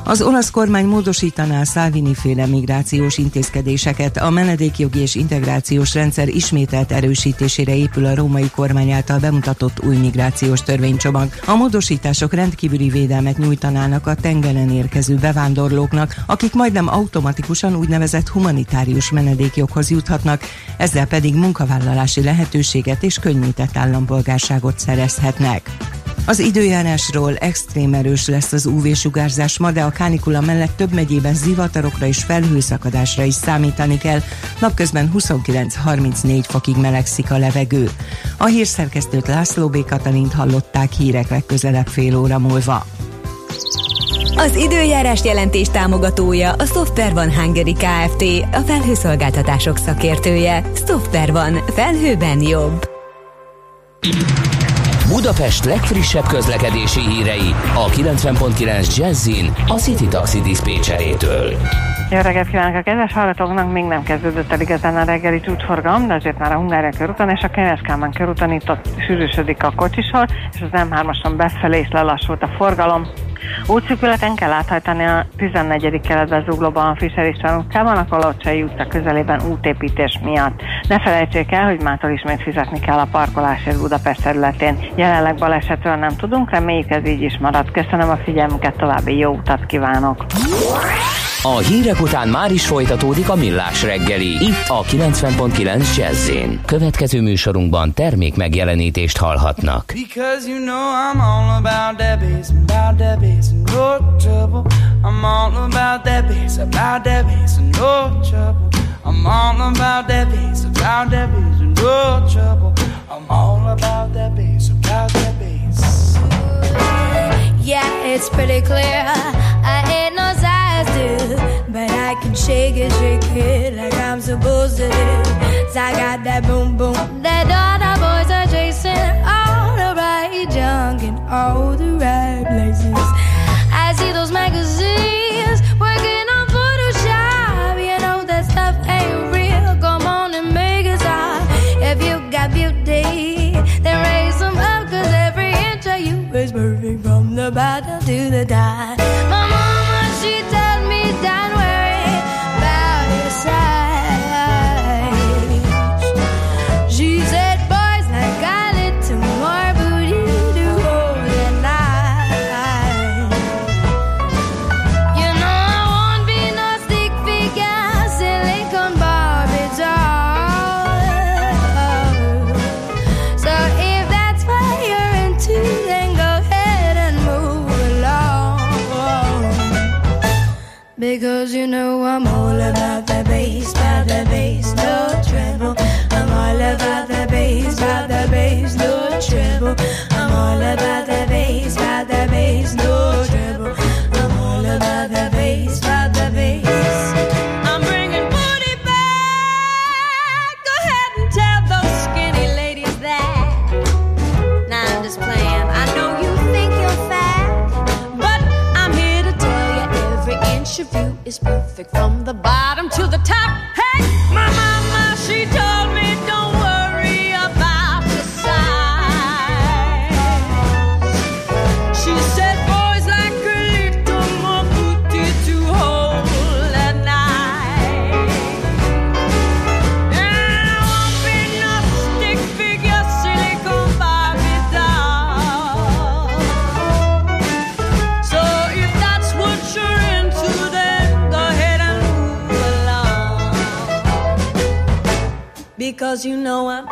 Az olasz kormány módosítaná Salvini féle migrációs intézkedéseket. A menedékjogi és integrációs rendszer ismételt erősítésére épül a római kormány által bemutatott új migrációs törvénycsomag. A módosítások rendkívüli védelmet nyújtanának a tengeren érkező bevándorlóknak, akik majdnem automatikusan úgynevezett humanitárius menedékjoghoz juthatnak, ezzel pedig munkavállalási lehetőséget és könnyített állampolgárságot szerezhetnek. Az időjárásról extrém erős lesz az UV-sugárzás ma, de a kánikula mellett több megyében zivatarokra és felhőszakadásra is számítani kell. Napközben 29-34 fokig melegszik a levegő. A hírszerkesztőt László B. Katalint hallották hírek legközelebb fél óra múlva. Az időjárás jelentés támogatója a Software van Hungary Kft. A felhőszolgáltatások szakértője. Software van. Felhőben jobb. Budapest legfrissebb közlekedési hírei a 90.9 Jazzin a City Taxi Dispécsejétől. Jó reggelt kívánok a kedves hallgatóknak, még nem kezdődött el igazán a reggeli csúcsforgalom, de azért már a Hungária körúton és a Kenyeszkálmán körúton itt sűrűsödik a kocsisor, és az M3-ason befelé is lelassult a forgalom. Útszűkületen kell áthajtani a 14. keletbe zuglóban a Fischer István utcában, a Kolocsai utca közelében útépítés miatt. Ne felejtsék el, hogy mától ismét fizetni kell a parkolásért Budapest területén. Jelenleg balesetről nem tudunk, reméljük ez így is marad. Köszönöm a figyelmüket, további jó utat kívánok! A hírek után már is folytatódik a millás reggeli. Itt a 90.9 jazz Következő műsorunkban termék megjelenítést hallhatnak. Because you know I'm all about that bass, about that bass, no trouble. I'm all about that bass, about that bass, no trouble. I'm all about that bass, about that bass, no trouble. I'm all about that bass, about that bass. Yeah, it's pretty clear. I ain't no size two, but I can shake it, shake it like I'm supposed to do. So I got that boom boom that all the boys are chasing, all the right junk in all the right places. I see those magazines working on Photoshop. You know that stuff ain't real. Come on and make it stop. If you got beauty, then raise them up, cause every inch of you is perfect from the bottom to the top. You know I'm is perfect from the bottom to the top. Hey, my mama, she told Because you know I'm.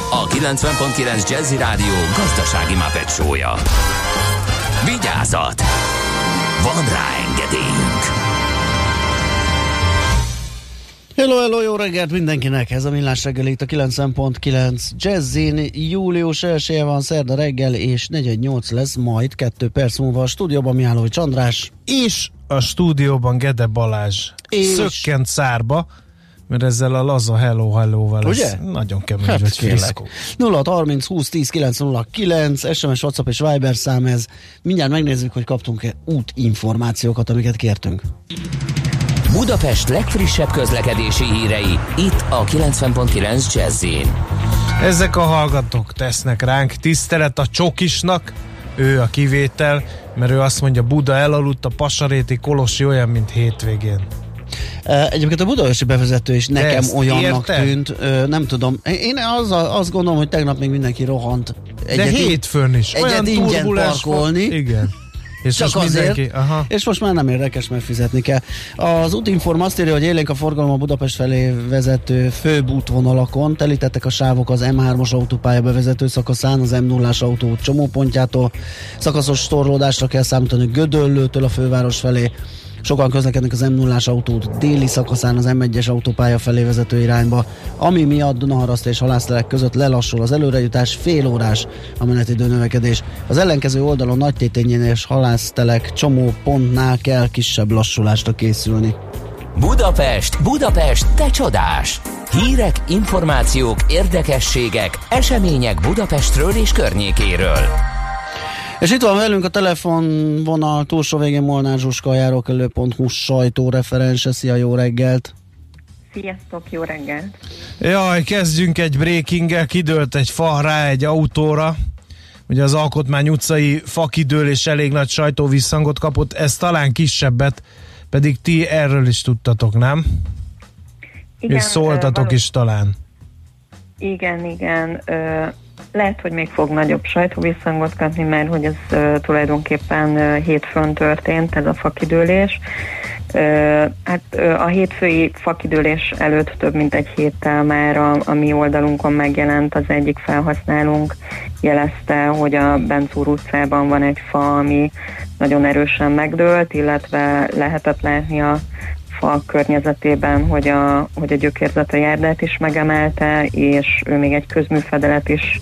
a 90.9 Jazzy Rádió gazdasági mapetsója. Vigyázat! Van rá engedélyünk! Hello, hello, jó reggelt mindenkinek! Ez a Millás reggel itt a 90.9 Jazzin. Július 1 van szerda reggel, és 48 lesz majd 2 perc múlva a stúdióban Mihálovics András. És a stúdióban Gede Balázs És- szökkent szárba, mert ezzel a laza hello hello-val ez Ugye? nagyon kemény Hát vagy kérlek. fiszkó. 0 30 20 10 909 SMS, WhatsApp és Viber szám ez. Mindjárt megnézzük, hogy kaptunk-e útinformációkat, amiket kértünk. Budapest legfrissebb közlekedési hírei, itt a 90.9 jazz Ezek a hallgatók tesznek ránk tisztelet a csokisnak, ő a kivétel, mert ő azt mondja, Buda elaludt, a Pasaréti Kolosi olyan, mint hétvégén. Egyébként a budaörsi bevezető is nekem ezt olyannak érted? tűnt, nem tudom. Én az, azt gondolom, hogy tegnap még mindenki rohant. De hétfőn is. Egyet olyan ingyen parkolni. Volt. Igen. És Csak most azért, mindenki, aha. és most már nem érdekes, mert fizetni kell. Az útinform azt írja, hogy élénk a forgalom a Budapest felé vezető főbb útvonalakon, telítettek a sávok az M3-as autópálya bevezető szakaszán, az M0-as autóút csomópontjától, szakaszos torlódásra kell számítani Gödöllőtől a főváros felé, Sokan közlekednek az M0-ás autót déli szakaszán az M1-es autópálya felé vezető irányba, ami miatt Dunaharaszt és Halásztelek között lelassul az előrejutás, fél órás a menetidő növekedés. Az ellenkező oldalon Nagy Tétényén és Halásztelek csomó pontnál kell kisebb lassulásra készülni. Budapest, Budapest, te csodás! Hírek, információk, érdekességek, események Budapestről és környékéről. És itt van velünk a telefonvonal túlsó végén Molnár Zsuska, járókelő.hu sajtóreferense. Szia, jó reggelt! Sziasztok, jó reggelt! Jaj, kezdjünk egy breakinggel, kidőlt egy fa rá egy autóra. Ugye az Alkotmány utcai fakidőlés elég nagy sajtóvisszangot kapott, ez talán kisebbet, pedig ti erről is tudtatok, nem? Igen, És szóltatok ö, is talán. Igen, igen. Ö, lehet, hogy még fog nagyobb sajtóvisszhangot kapni, mert hogy ez uh, tulajdonképpen uh, hétfőn történt, ez a fakidőlés. Uh, hát uh, a hétfői fakidőlés előtt több mint egy héttel már a, a mi oldalunkon megjelent az egyik felhasználónk, jelezte, hogy a Benzúr utcában van egy fa, ami nagyon erősen megdőlt, illetve lehetett látni a fa környezetében, hogy a, hogy a gyökérzet a járdát is megemelte, és ő még egy közműfedelet is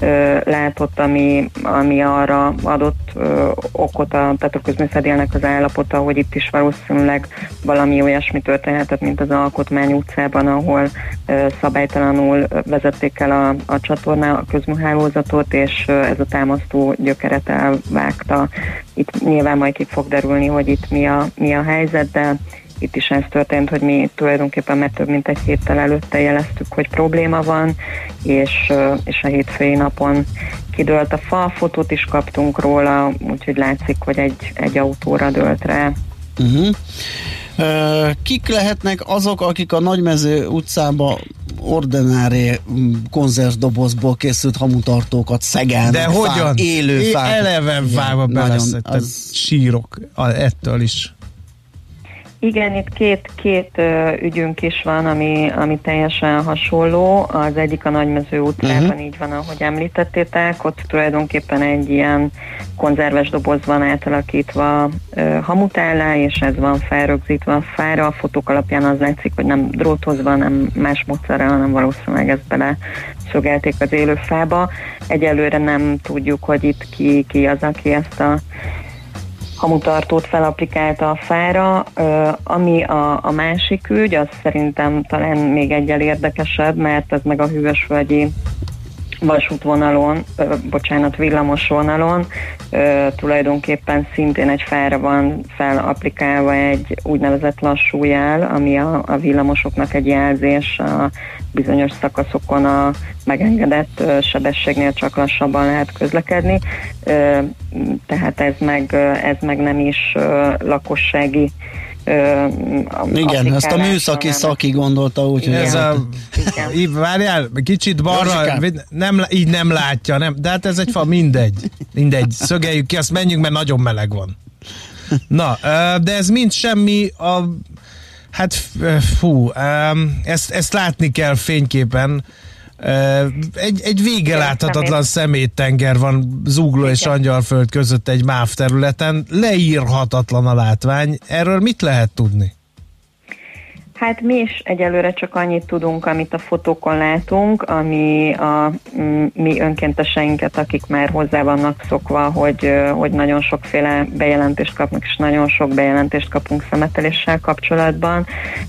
ö, látott, ami, ami arra adott ö, okot, a, tehát a közműfedélnek az állapota, hogy itt is valószínűleg valami olyasmi történhetett, mint az Alkotmány utcában, ahol ö, szabálytalanul vezették el a, a csatorna, a közműhálózatot, és ö, ez a támasztó gyökeret elvágta. Itt nyilván majd ki fog derülni, hogy itt mi a, mi a helyzet, de itt is ez történt, hogy mi tulajdonképpen már több mint egy héttel előtte jeleztük, hogy probléma van, és, és a hétfői napon kidőlt a fa, fotót is kaptunk róla, úgyhogy látszik, hogy egy, egy autóra dőlt rá. Uh-huh. Kik lehetnek azok, akik a Nagymező utcába ordinári mm, konzervdobozból készült hamutartókat szegelnek De hogyan? Fán, élő É, fák. Eleven fába beleszedtem. Az... Sírok ettől is. Igen, itt két, két ö, ügyünk is van, ami, ami teljesen hasonló. Az egyik a Nagymező utcában, uh-huh. így van, ahogy említettétek. Ott tulajdonképpen egy ilyen konzerves doboz van átalakítva ö, hamutállá, és ez van felrögzítve a fára. A fotók alapján az látszik, hogy nem drótozva, nem más módszerrel, hanem valószínűleg ezt bele szögelték az élő fába. Egyelőre nem tudjuk, hogy itt ki, ki az, aki ezt a hamutartót felaplikálta a fára. Ami a, a másik ügy, az szerintem talán még egyel érdekesebb, mert ez meg a hűvösvölgyi vasútvonalon, ö, bocsánat, villamos vonalon ö, tulajdonképpen szintén egy fára van felaplikálva egy úgynevezett lassú jel, ami a, a villamosoknak egy jelzés a bizonyos szakaszokon a megengedett sebességnél csak lassabban lehet közlekedni, tehát ez meg, ez meg nem is lakossági Ö, Igen, ezt a műszaki szaki gondolta úgy, hogy Ez a, így, várjál, kicsit balra, nem, így nem látja, nem, de hát ez egy fa, mindegy, mindegy, szögeljük ki, azt menjünk, mert nagyon meleg van. Na, de ez mind semmi a, hát fú, ezt, ezt látni kell fényképen, egy, egy vége láthatatlan szeméttenger van Zugló és Angyalföld között egy MÁV területen, leírhatatlan a látvány, erről mit lehet tudni? Hát mi is egyelőre csak annyit tudunk, amit a fotókon látunk, ami a mm, mi önkénteseinket, akik már hozzá vannak szokva, hogy, hogy nagyon sokféle bejelentést kapnak, és nagyon sok bejelentést kapunk szemeteléssel kapcsolatban.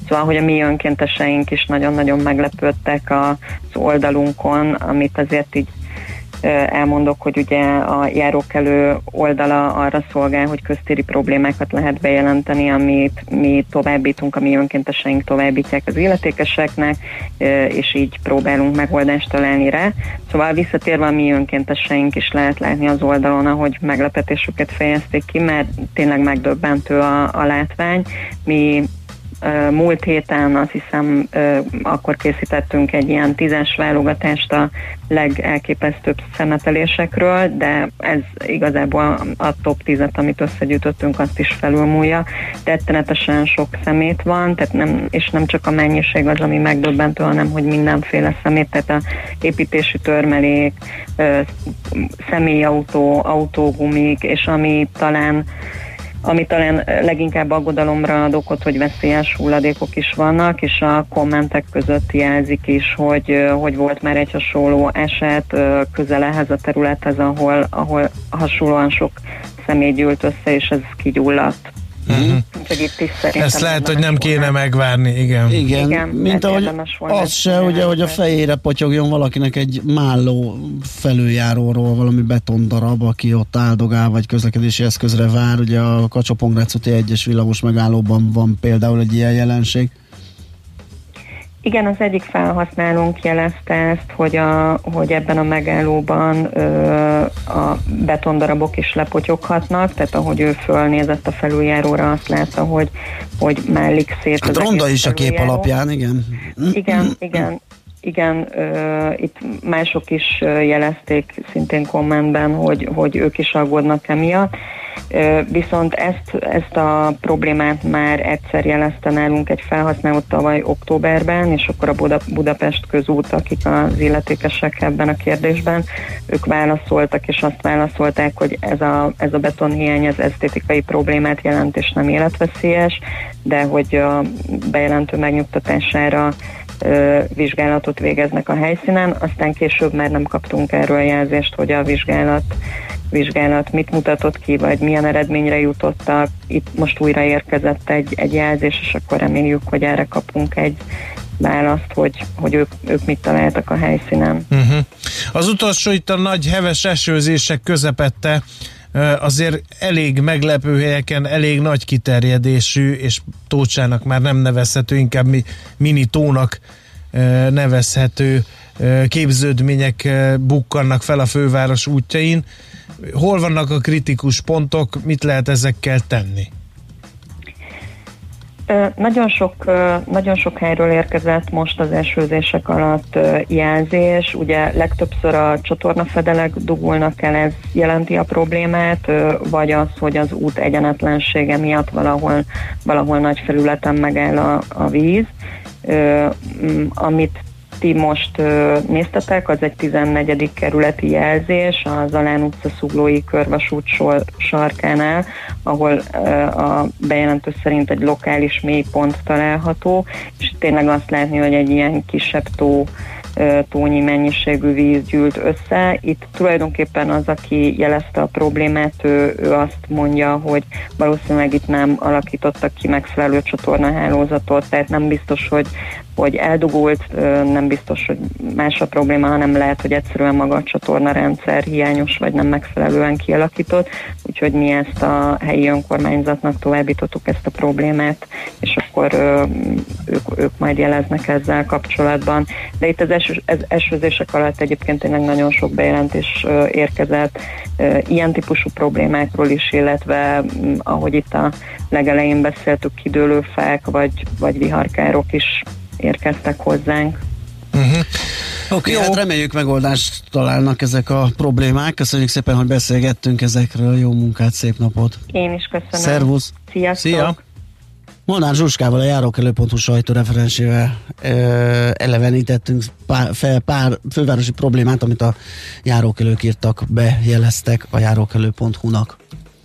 Szóval, hogy a mi önkénteseink is nagyon-nagyon meglepődtek az oldalunkon, amit azért így elmondok, hogy ugye a járókelő oldala arra szolgál, hogy köztéri problémákat lehet bejelenteni, amit mi továbbítunk, a mi önkénteseink továbbítják az illetékeseknek, és így próbálunk megoldást találni rá. Szóval visszatérve a mi önkénteseink is lehet látni az oldalon, ahogy meglepetésüket fejezték ki, mert tényleg megdöbbentő a, a látvány. Mi múlt héten azt hiszem akkor készítettünk egy ilyen tízes válogatást a legelképesztőbb szemetelésekről, de ez igazából a top 10-et, amit összegyűjtöttünk, azt is felülmúlja. Tettenetesen sok szemét van, tehát nem, és nem csak a mennyiség az, ami megdöbbentő, hanem hogy mindenféle szemét, tehát a építési törmelék, személyautó, autógumik, és ami talán ami talán leginkább aggodalomra ad okot, hogy veszélyes hulladékok is vannak, és a kommentek között jelzik is, hogy, hogy volt már egy hasonló eset közel ehhez a területhez, ahol, ahol hasonlóan sok személy gyűlt össze, és ez kigyulladt. Uh-huh. Úgyhogy itt is szerintem Ezt lehet, hogy nem kéne volna. megvárni, igen. Igen, Igen, mint ahogy az se, ugye, hogy a fejére potyogjon valakinek egy málló felüljáróról valami betondarab, aki ott áldogál, vagy közlekedési eszközre vár. Ugye a úti egyes villamos megállóban van például egy ilyen jelenség. Igen, az egyik felhasználónk jelezte ezt, hogy, a, hogy ebben a megállóban ö, a betondarabok is lepotyoghatnak, tehát ahogy ő fölnézett a felüljáróra, azt látta, hogy, hogy mellik szét. Hát ronda is a kép alapján, igen. Igen, igen. igen, ö, itt mások is jelezték szintén kommentben, hogy, hogy ők is aggódnak emiatt. Viszont ezt, ezt a problémát már egyszer jelezte nálunk egy felhasználó tavaly októberben, és akkor a Buda, Budapest közút, akik az illetékesek ebben a kérdésben, ők válaszoltak, és azt válaszolták, hogy ez a, ez a betonhiány az esztétikai problémát jelent, és nem életveszélyes, de hogy a bejelentő megnyugtatására vizsgálatot végeznek a helyszínen, aztán később már nem kaptunk erről jelzést, hogy a vizsgálat vizsgálat mit mutatott ki, vagy milyen eredményre jutottak. Itt most újra érkezett egy, egy jelzés, és akkor reméljük, hogy erre kapunk egy választ, hogy, hogy ők, ők mit találtak a helyszínen. Uh-huh. Az utolsó itt a nagy heves esőzések közepette azért elég meglepő helyeken, elég nagy kiterjedésű, és tócsának már nem nevezhető, inkább mi, mini tónak nevezhető képződmények bukkannak fel a főváros útjain. Hol vannak a kritikus pontok, mit lehet ezekkel tenni? Nagyon sok, nagyon sok helyről érkezett most az esőzések alatt jelzés. Ugye legtöbbször a csatornafedelek dugulnak el, ez jelenti a problémát, vagy az, hogy az út egyenetlensége miatt valahol, valahol nagy felületen megáll a, a víz. Amit ti most ö, néztetek, az egy 14. kerületi jelzés a Zalán utca Szuglói körvasút sor, sarkánál, ahol ö, a bejelentő szerint egy lokális mélypont található, és tényleg azt látni, hogy egy ilyen kisebb tó tónyi mennyiségű víz gyűlt össze. Itt tulajdonképpen az, aki jelezte a problémát, ő, ő azt mondja, hogy valószínűleg itt nem alakítottak ki megfelelő csatornahálózatot, tehát nem biztos, hogy hogy eldugult, nem biztos, hogy más a probléma, hanem lehet, hogy egyszerűen maga a csatornarendszer hiányos, vagy nem megfelelően kialakított, úgyhogy mi ezt a helyi önkormányzatnak továbbítottuk ezt a problémát, és akkor ők, ők majd jeleznek ezzel kapcsolatban. De itt az eső, ez, esőzések alatt egyébként tényleg nagyon sok bejelentés érkezett ilyen típusú problémákról is, illetve ahogy itt a legelején beszéltük, kidőlő fák, vagy, vagy viharkárok is érkeztek hozzánk. Uh-huh. Oké, okay, hát reméljük megoldást találnak ezek a problémák. Köszönjük szépen, hogy beszélgettünk ezekről. Jó munkát, szép napot. Én is köszönöm. Szervusz. Sziasztok. Szia! Molnár Zsuskával, a járókelő.hu sajtóreferensével ö, elevenítettünk pár, fel pár fővárosi problémát, amit a járókelők írtak, bejeleztek a járókelő.hu-nak.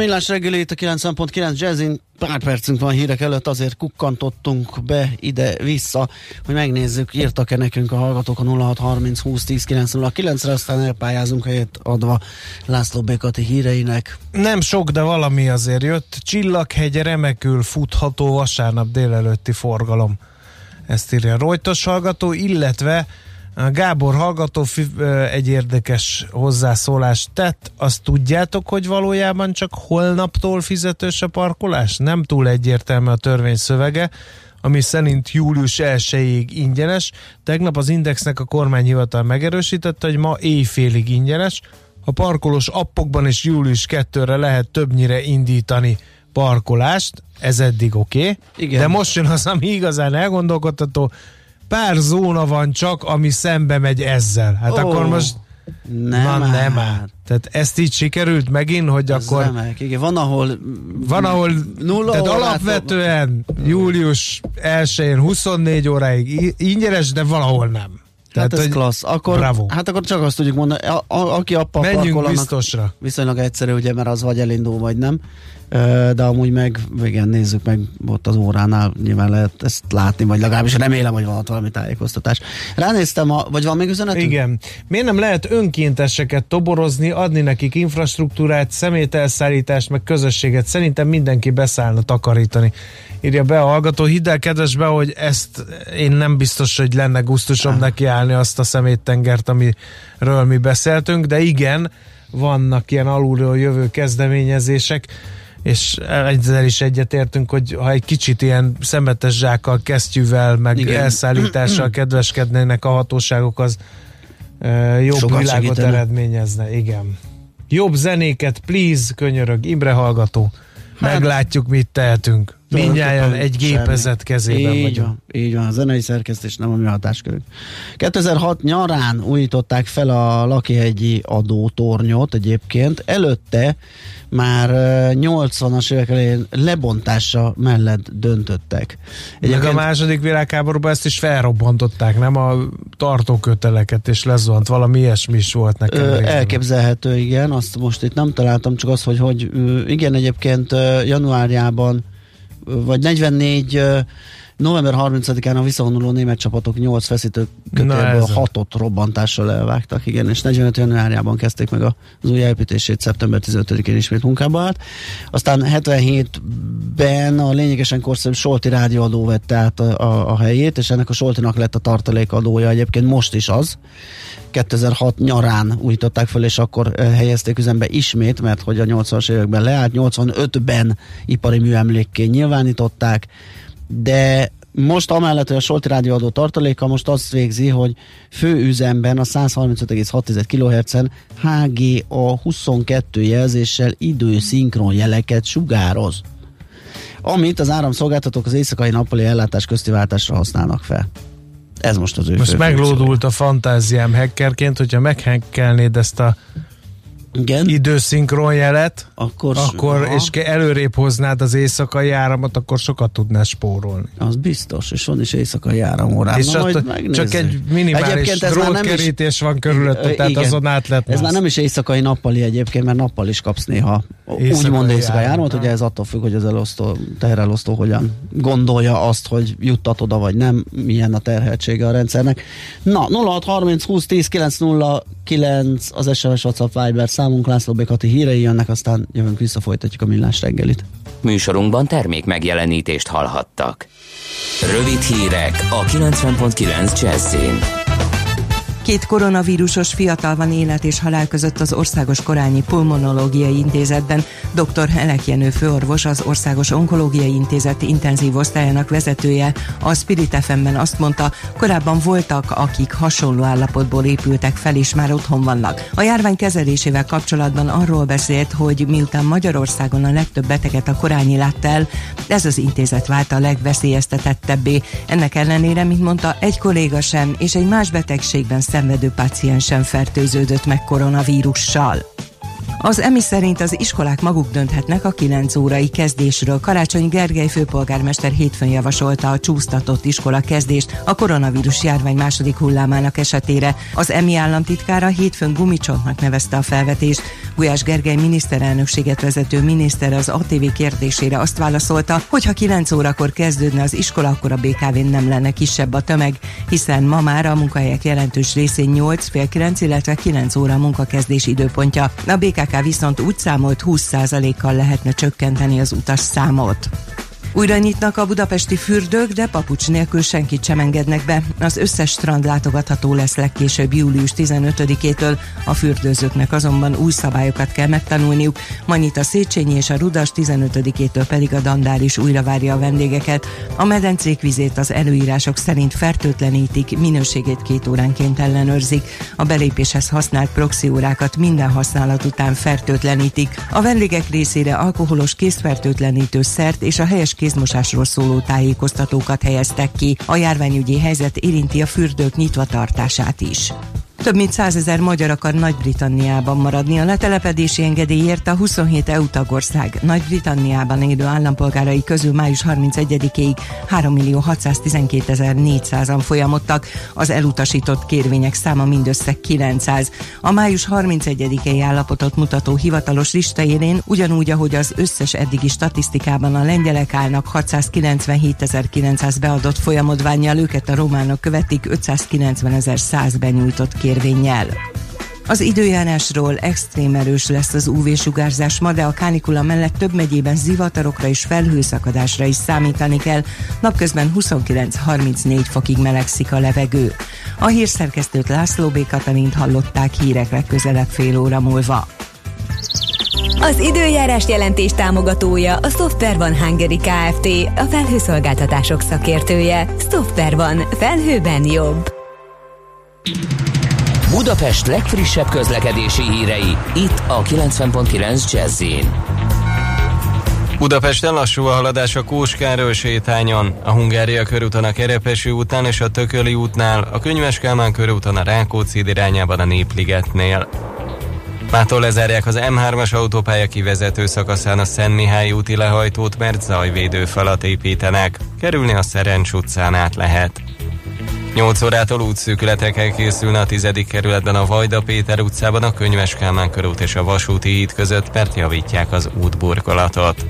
Millás reggeli itt a 90.9 Jazzin. Pár percünk van hírek előtt, azért kukkantottunk be ide-vissza, hogy megnézzük, írtak-e nekünk a hallgatók a 0630 20 10 909-re, aztán elpályázunk helyet adva László Békati híreinek. Nem sok, de valami azért jött. Csillaghegy remekül futható vasárnap délelőtti forgalom. Ezt írja Rojtos hallgató, illetve Gábor hallgató egy érdekes hozzászólást tett. Azt tudjátok, hogy valójában csak holnaptól fizetős a parkolás? Nem túl egyértelmű a törvény szövege, ami szerint július 1-ig ingyenes. Tegnap az Indexnek a kormányhivatal megerősítette, hogy ma éjfélig ingyenes. A parkolós appokban is július 2-re lehet többnyire indítani parkolást, ez eddig oké, okay. de most jön az, ami igazán elgondolkodtató, pár zóna van csak, ami szembe megy ezzel. Hát oh, akkor most nem van, már. nem már. Tehát ezt így sikerült megint, hogy Ez akkor remek. Igen, van, ahol van, ahol nulla tehát alapvetően július 1-én 24 óráig ingyenes, de valahol nem. Tehát ez hogy- klassz. Akkor, Bravo. hát akkor csak azt tudjuk mondani, a, a, aki appal Menjünk parkol, biztosra. Viszonylag egyszerű, ugye, mert az vagy elindul, vagy nem. De amúgy meg, igen, nézzük meg ott az óránál, nyilván lehet ezt látni, vagy legalábbis remélem, hogy van ott valami tájékoztatás. Ránéztem, a, vagy van még üzenetünk? Igen. Miért nem lehet önkénteseket toborozni, adni nekik infrastruktúrát, szemételszállítást, meg közösséget? Szerintem mindenki beszállna takarítani. Írja be a hallgató, hidd el kedves be, hogy ezt én nem biztos, hogy lenne gusztusom neki találni azt a szeméttengert, amiről mi beszéltünk, de igen, vannak ilyen alulról jövő kezdeményezések, és ezzel is egyetértünk, hogy ha egy kicsit ilyen szemetes zsákkal, kesztyűvel, meg Igen. elszállítással *clears throat* kedveskednének a hatóságok, az jobb Sokat világot segítene. eredményezne. Igen. Jobb zenéket, please, könyörög, Imre hallgató. Hát, Meglátjuk, mit tehetünk. Mindjárt egy gépezet kezében így vagyunk. Van, így van, a zenei szerkesztés nem a mi hatáskörünk. 2006 nyarán újították fel a Lakihegyi adótornyot egyébként. Előtte már 80-as évek elején lebontása mellett döntöttek. Egyébként... Meg a második világháborúban ezt is felrobbantották, nem a tartóköteleket, és lezuhant valami ilyesmi is volt nekem. Ö, elképzelhető, igen, azt most itt nem találtam, csak az, hogy, hogy igen, egyébként januárjában vagy 44 november 30-án a visszavonuló német csapatok 8 feszítő kötélből 6-ot robbantással elvágtak, igen, és 45 januárjában kezdték meg az új építését, szeptember 15-én ismét munkába állt. Aztán 77-ben a lényegesen korszerű Solti rádióadó vette át a, a, a helyét, és ennek a Soltinak lett a tartalékadója egyébként most is az. 2006 nyarán újították fel, és akkor helyezték üzembe ismét, mert hogy a 80-as években leállt, 85-ben ipari műemlékként nyilvánították, de most amellett, hogy a Solti rádióadó tartaléka most azt végzi, hogy főüzemben a 135,6 kHz-en HGA 22 jelzéssel időszinkron jeleket sugároz amit az áramszolgáltatók az éjszakai nappali ellátás közti váltásra használnak fel. Ez most az ő Most meglódult a fantáziám hackerként, hogyha meghekkelnéd ezt a igen. időszinkron jelet, akkor, akkor és előrébb hoznád az éjszakai áramot, akkor sokat tudnál spórolni. Az biztos, és van is éjszakai áramórám. És Na, csak egy minimális drótkerítés van körülötte, tehát igen, azon át lehet Ez már nem is éjszakai nappali egyébként, mert nappal is kapsz néha éjszakai úgymond éjszakai áramot, ugye ez attól függ, hogy az elosztó, teherelosztó hogyan gondolja azt, hogy juttat oda vagy nem, milyen a terheltsége a rendszernek. Na, 0630 20 10 909 az SMS WhatsApp Viber számunk, László Békati hírei jönnek, aztán jövünk vissza, folytatjuk a millás reggelit. Műsorunkban termék megjelenítést hallhattak. Rövid hírek a 90.9 Jazzin. Két koronavírusos fiatal van élet és halál között az Országos Korányi Pulmonológiai Intézetben. Dr. Elek Jenő főorvos, az Országos Onkológiai Intézet intenzív osztályának vezetője a Spirit FM-ben azt mondta, korábban voltak, akik hasonló állapotból épültek fel és már otthon vannak. A járvány kezelésével kapcsolatban arról beszélt, hogy miután Magyarországon a legtöbb beteget a Korányi látta el, ez az intézet vált a legveszélyeztetettebbé. Ennek ellenére, mint mondta, egy kolléga sem és egy más betegségben szenvedő páciens sem fertőződött meg koronavírussal. Az EMI szerint az iskolák maguk dönthetnek a 9 órai kezdésről. Karácsony Gergely főpolgármester hétfőn javasolta a csúsztatott iskola kezdést a koronavírus járvány második hullámának esetére. Az EMI államtitkára hétfőn gumicsontnak nevezte a felvetést. Gulyás Gergely miniszterelnökséget vezető miniszter az ATV kérdésére azt válaszolta, hogy ha 9 órakor kezdődne az iskola, akkor a BKV-n nem lenne kisebb a tömeg, hiszen ma már a munkahelyek jelentős részén 8, fél 9, illetve 9 óra munkakezdés időpontja. A BKK BKK viszont úgy számolt 20%-kal lehetne csökkenteni az utas számot. Újra nyitnak a budapesti fürdők, de papucs nélkül senkit sem engednek be. Az összes strand látogatható lesz legkésőbb július 15-től, a fürdőzőknek azonban új szabályokat kell megtanulniuk. Manit a Széchenyi és a Rudas 15-től pedig a Dandár is újra várja a vendégeket. A medencék vizét az előírások szerint fertőtlenítik, minőségét két óránként ellenőrzik. A belépéshez használt proxy órákat minden használat után fertőtlenítik. A vendégek részére alkoholos készfertőtlenítő szert és a helyes kézmosásról szóló tájékoztatókat helyeztek ki. A járványügyi helyzet érinti a fürdők nyitva tartását is. Több mint százezer magyar akar Nagy-Britanniában maradni. A letelepedési engedélyért a 27 EU tagország Nagy-Britanniában élő állampolgárai közül május 31-ig 3 millió 612 400-an folyamodtak. Az elutasított kérvények száma mindössze 900. A május 31-i állapotot mutató hivatalos lista élén ugyanúgy, ahogy az összes eddigi statisztikában a lengyelek állnak 697.900 beadott folyamodványjal, őket a románok követik 590.100 benyújtott kérvényel kérvényel. Az időjárásról extrém erős lesz az UV-sugárzás ma, de a kánikula mellett több megyében zivatarokra és felhőszakadásra is számítani kell. Napközben 29-34 fokig melegszik a levegő. A hírszerkesztőt László B. Katalint hallották hírek legközelebb fél óra múlva. Az időjárás jelentés támogatója a Software van Hungary Kft. A felhőszolgáltatások szakértője. Software van. Felhőben jobb. Budapest legfrissebb közlekedési hírei, itt a 90.9 jazz Budapesten lassú a haladás a Kóskáról sétányon, a Hungária körúton a Kerepesi útnál és a Tököli útnál, a Könyves Kálmán körúton a Rákóczi irányában a Népligetnél. Mától lezárják az M3-as autópálya kivezető szakaszán a Szent Mihály úti lehajtót, mert zajvédő falat építenek. Kerülni a Szerencs utcán át lehet. 8 órától útszűkületekkel készülne a 10. kerületben a Vajda Péter utcában a Könyves Kálmán körút és a Vasúti híd között, mert javítják az útburkolatot.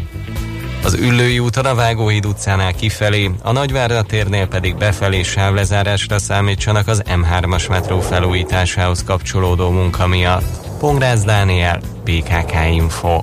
Az Üllői úton a Vágóhíd utcánál kifelé, a Nagyvárda térnél pedig befelé sávlezárásra számítsanak az M3-as metró felújításához kapcsolódó munka miatt. Pongrász Dániel, BKK Info.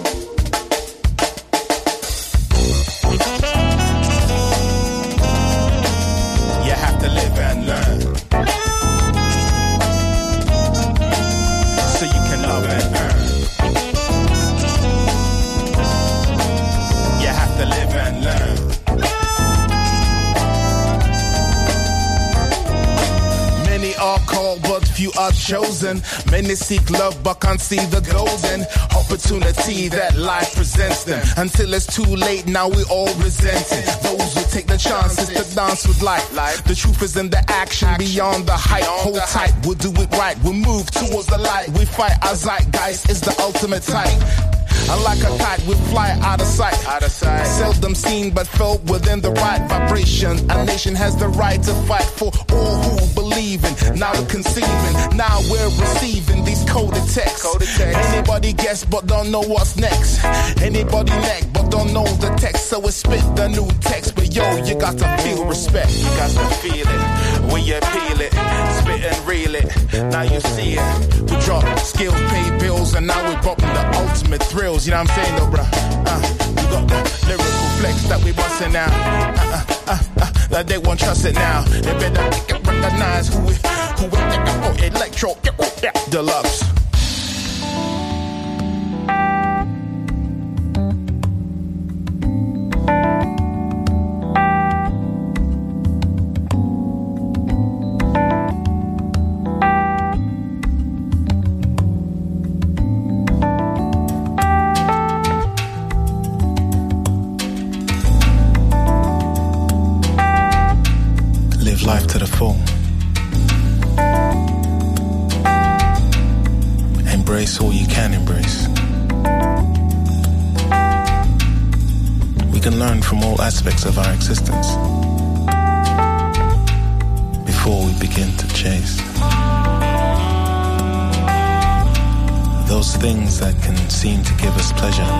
Chosen. Many seek love, but can't see the golden opportunity that life presents them. Until it's too late, now we all resent it. Those who take the chances to dance with life. The truth is in the action, beyond the hype. Hold tight, we'll do it right. We'll move towards the light. We fight our zeitgeist is the ultimate type. Unlike a kite, we fly out of sight. Out of sight. Seldom seen, but felt within the right vibration. A nation has the right to fight for all who believe in. Now we're conceiving, now we're receiving these coded texts. Anybody guess, but don't know what's next. Anybody neck, but don't know the text. So we spit the new text, but yo, you got to feel respect. You got to feel it when you peel it, spit and reel it. Now you see it. We drop skills, pay bills, and now we're popping the ultimate thrills. You know what I'm saying, though, bruh? Uh, we got the lyrical flex that we busting out. Uh, uh, uh, uh, that they won't trust it now. They better recognize who we, who we, oh, electro, deluxe. Embrace all you can embrace. We can learn from all aspects of our existence before we begin to chase. Those things that can seem to give us pleasure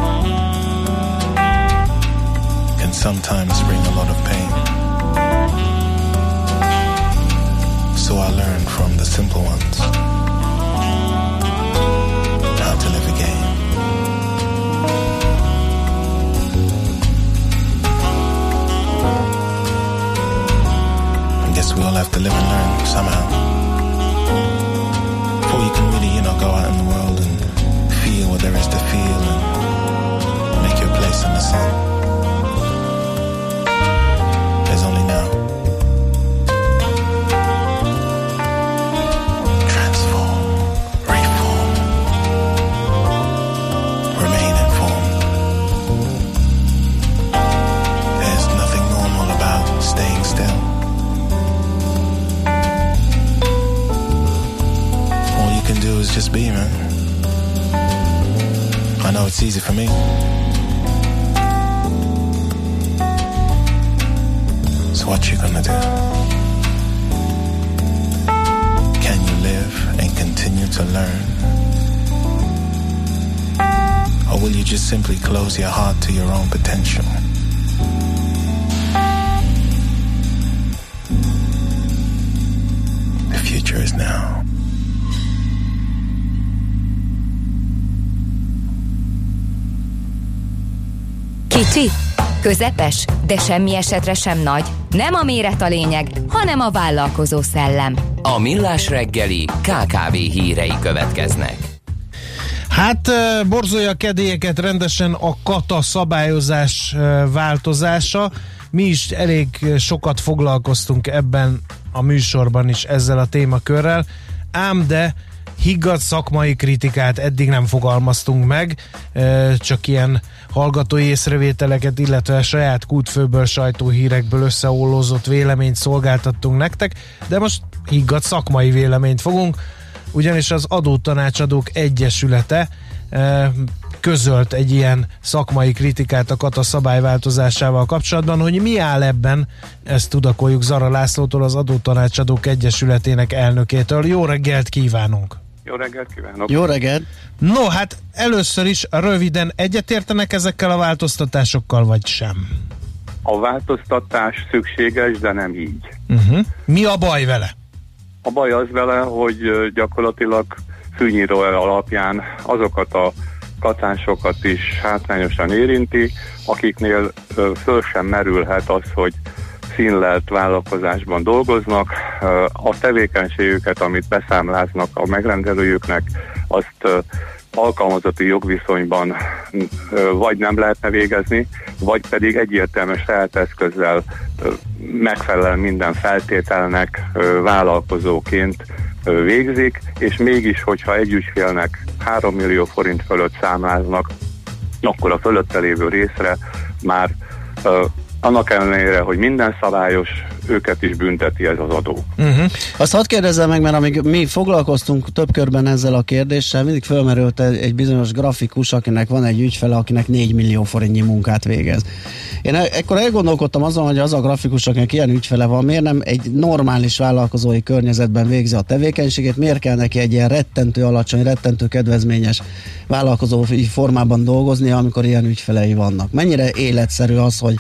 can sometimes bring a lot of pain. So I learned from the simple ones to live again. I guess we all have to live and learn somehow. Before you can really, you know, go out in the world and feel what there is to feel and make your place in the sun. Simply close your heart to your own potential? The future is now. Kicsi, közepes, de semmi esetre sem nagy. Nem a méret a lényeg, hanem a vállalkozó szellem. A Millás reggeli KKV hírei következnek. Hát borzolja a kedélyeket rendesen a kata szabályozás változása. Mi is elég sokat foglalkoztunk ebben a műsorban is ezzel a témakörrel, ám de higgadt szakmai kritikát eddig nem fogalmaztunk meg, csak ilyen hallgatói észrevételeket, illetve saját kútfőből sajtóhírekből összeollózott véleményt szolgáltattunk nektek, de most higgadt szakmai véleményt fogunk, ugyanis az Adótanácsadók Egyesülete eh, közölt egy ilyen szakmai kritikát a kata szabályváltozásával kapcsolatban, hogy mi áll ebben, ezt tudakoljuk Zara Lászlótól, az Adótanácsadók Egyesületének elnökétől. Jó reggelt kívánunk! Jó reggelt kívánok! Jó reggelt! No, hát először is röviden egyetértenek ezekkel a változtatásokkal, vagy sem? A változtatás szükséges, de nem így. Uh-huh. Mi a baj vele? A baj az vele, hogy gyakorlatilag fűnyíró alapján azokat a katánsokat is hátrányosan érinti, akiknél föl sem merülhet az, hogy színlelt vállalkozásban dolgoznak, a tevékenységüket, amit beszámláznak a megrendelőjüknek, azt ö, alkalmazati jogviszonyban vagy nem lehetne végezni, vagy pedig egyértelműen saját eszközzel megfelel minden feltételnek vállalkozóként végzik, és mégis, hogyha egy ügyfélnek 3 millió forint fölött számláznak, akkor a fölötte lévő részre már annak ellenére, hogy minden szabályos, őket is bünteti ez az adó. Uh-huh. Azt hadd kérdezzem meg, mert amíg mi foglalkoztunk több körben ezzel a kérdéssel, mindig fölmerült egy, bizonyos grafikus, akinek van egy ügyfele, akinek 4 millió forintnyi munkát végez. Én e- ekkor elgondolkodtam azon, hogy az a grafikus, akinek ilyen ügyfele van, miért nem egy normális vállalkozói környezetben végzi a tevékenységét, miért kell neki egy ilyen rettentő alacsony, rettentő kedvezményes vállalkozói formában dolgozni, amikor ilyen ügyfelei vannak. Mennyire életszerű az, hogy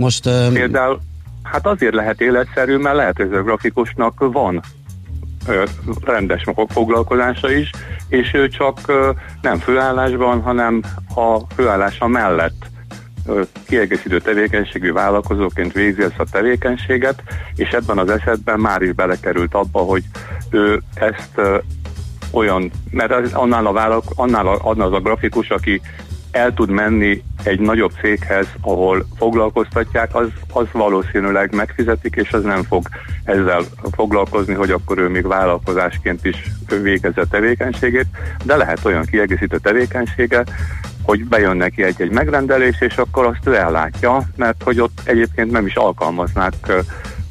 most... Um, Például, hát azért lehet életszerű, mert lehet, hogy a grafikusnak van rendes foglalkozása is, és ő csak nem főállásban, hanem a főállása mellett kiegészítő tevékenységű vállalkozóként végzi ezt a tevékenységet, és ebben az esetben már is belekerült abba, hogy ő ezt olyan, mert annál, a vállalk, annál, a, annál az a grafikus, aki el tud menni egy nagyobb céghez, ahol foglalkoztatják, az, az valószínűleg megfizetik, és az nem fog ezzel foglalkozni, hogy akkor ő még vállalkozásként is végezze a tevékenységét, de lehet olyan kiegészítő tevékenysége, hogy bejön neki egy-egy megrendelés, és akkor azt ő ellátja, mert hogy ott egyébként nem is alkalmaznák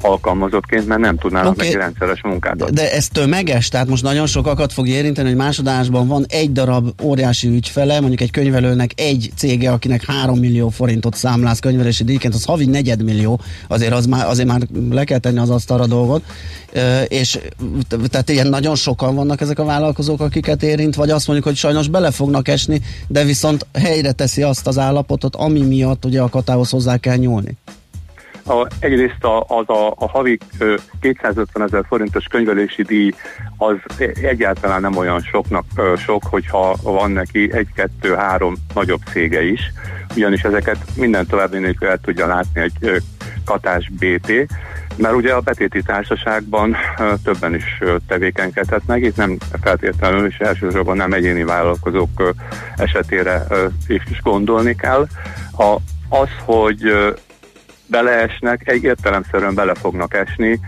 alkalmazottként, mert nem tudnának Oké. neki rendszeres munkát adni. De ez tömeges, tehát most nagyon sokakat fog érinteni, hogy másodásban van egy darab óriási ügyfele, mondjuk egy könyvelőnek egy cége, akinek 3 millió forintot számláz könyvelési díjként, az havi negyedmillió, azért, az már, azért már le kell tenni az asztalra dolgot, és tehát ilyen nagyon sokan vannak ezek a vállalkozók, akiket érint, vagy azt mondjuk, hogy sajnos bele fognak esni, de viszont helyre teszi azt az állapotot, ami miatt ugye a katához hozzá kell nyúlni. A, egyrészt a, az a, a havi ö, 250 ezer forintos könyvelési díj az egyáltalán nem olyan soknak sok, hogyha van neki egy-kettő-három nagyobb cége is, ugyanis ezeket minden további nélkül el tudja látni egy katás BT, mert ugye a betéti társaságban többen is tevékenykedhetnek, itt nem feltétlenül és elsősorban nem egyéni vállalkozók esetére is, gondolni kell. A, az, hogy beleesnek, egy értelemszerűen bele fognak esni,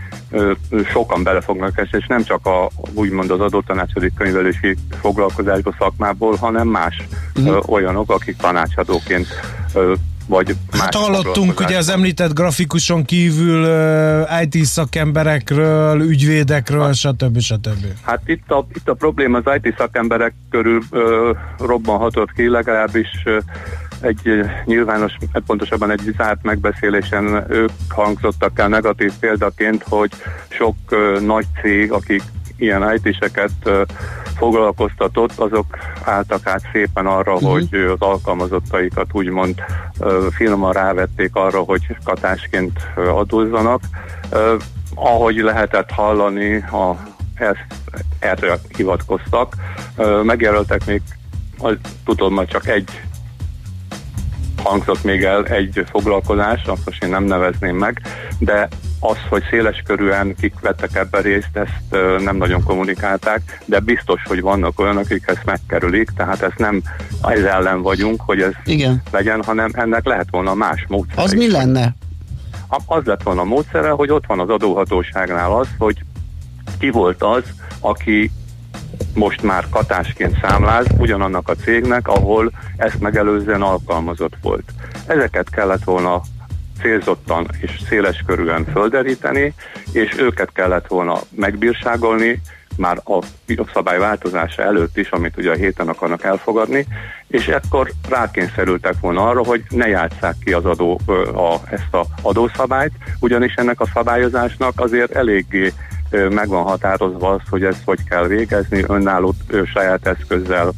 sokan bele fognak esni, és nem csak a, úgymond az adótanácsadói könyvelési foglalkozásból, szakmából, hanem más ö, olyanok, akik tanácsadóként vagy Hát hallottunk ugye az említett grafikuson kívül uh, IT szakemberekről, ügyvédekről, stb. stb. Hát itt a, itt a probléma az IT szakemberek körül ö, robbanhatott ki, legalábbis ö, egy nyilvános, pontosabban egy zárt megbeszélésen ők hangzottak el negatív példaként, hogy sok nagy cég, akik ilyen IT-seket foglalkoztatott, azok álltak át szépen arra, Mhm. hogy az alkalmazottaikat úgymond finoman rávették arra, hogy katásként adózzanak. Ahogy lehetett hallani, a, ezt erre hivatkoztak. Megjelöltek még, az, tudom, hogy csak egy hangzott még el egy foglalkozás, azt most én nem nevezném meg, de az, hogy széles körűen kik vettek ebben részt, ezt nem nagyon kommunikálták, de biztos, hogy vannak olyanok, akik ezt megkerülik, tehát ezt nem ez ellen vagyunk, hogy ez Igen. legyen, hanem ennek lehet volna más módszer. Az mi lenne? Az lett volna a módszere, hogy ott van az adóhatóságnál az, hogy ki volt az, aki most már katásként számláz ugyanannak a cégnek, ahol ezt megelőzően alkalmazott volt. Ezeket kellett volna célzottan és széles körűen földeríteni, és őket kellett volna megbírságolni, már a jogszabály változása előtt is, amit ugye a héten akarnak elfogadni, és ekkor rákényszerültek volna arra, hogy ne játsszák ki az adó, a, ezt a adószabályt, ugyanis ennek a szabályozásnak azért eléggé ö, meg van határozva az, hogy ezt hogy kell végezni, önálló saját eszközzel.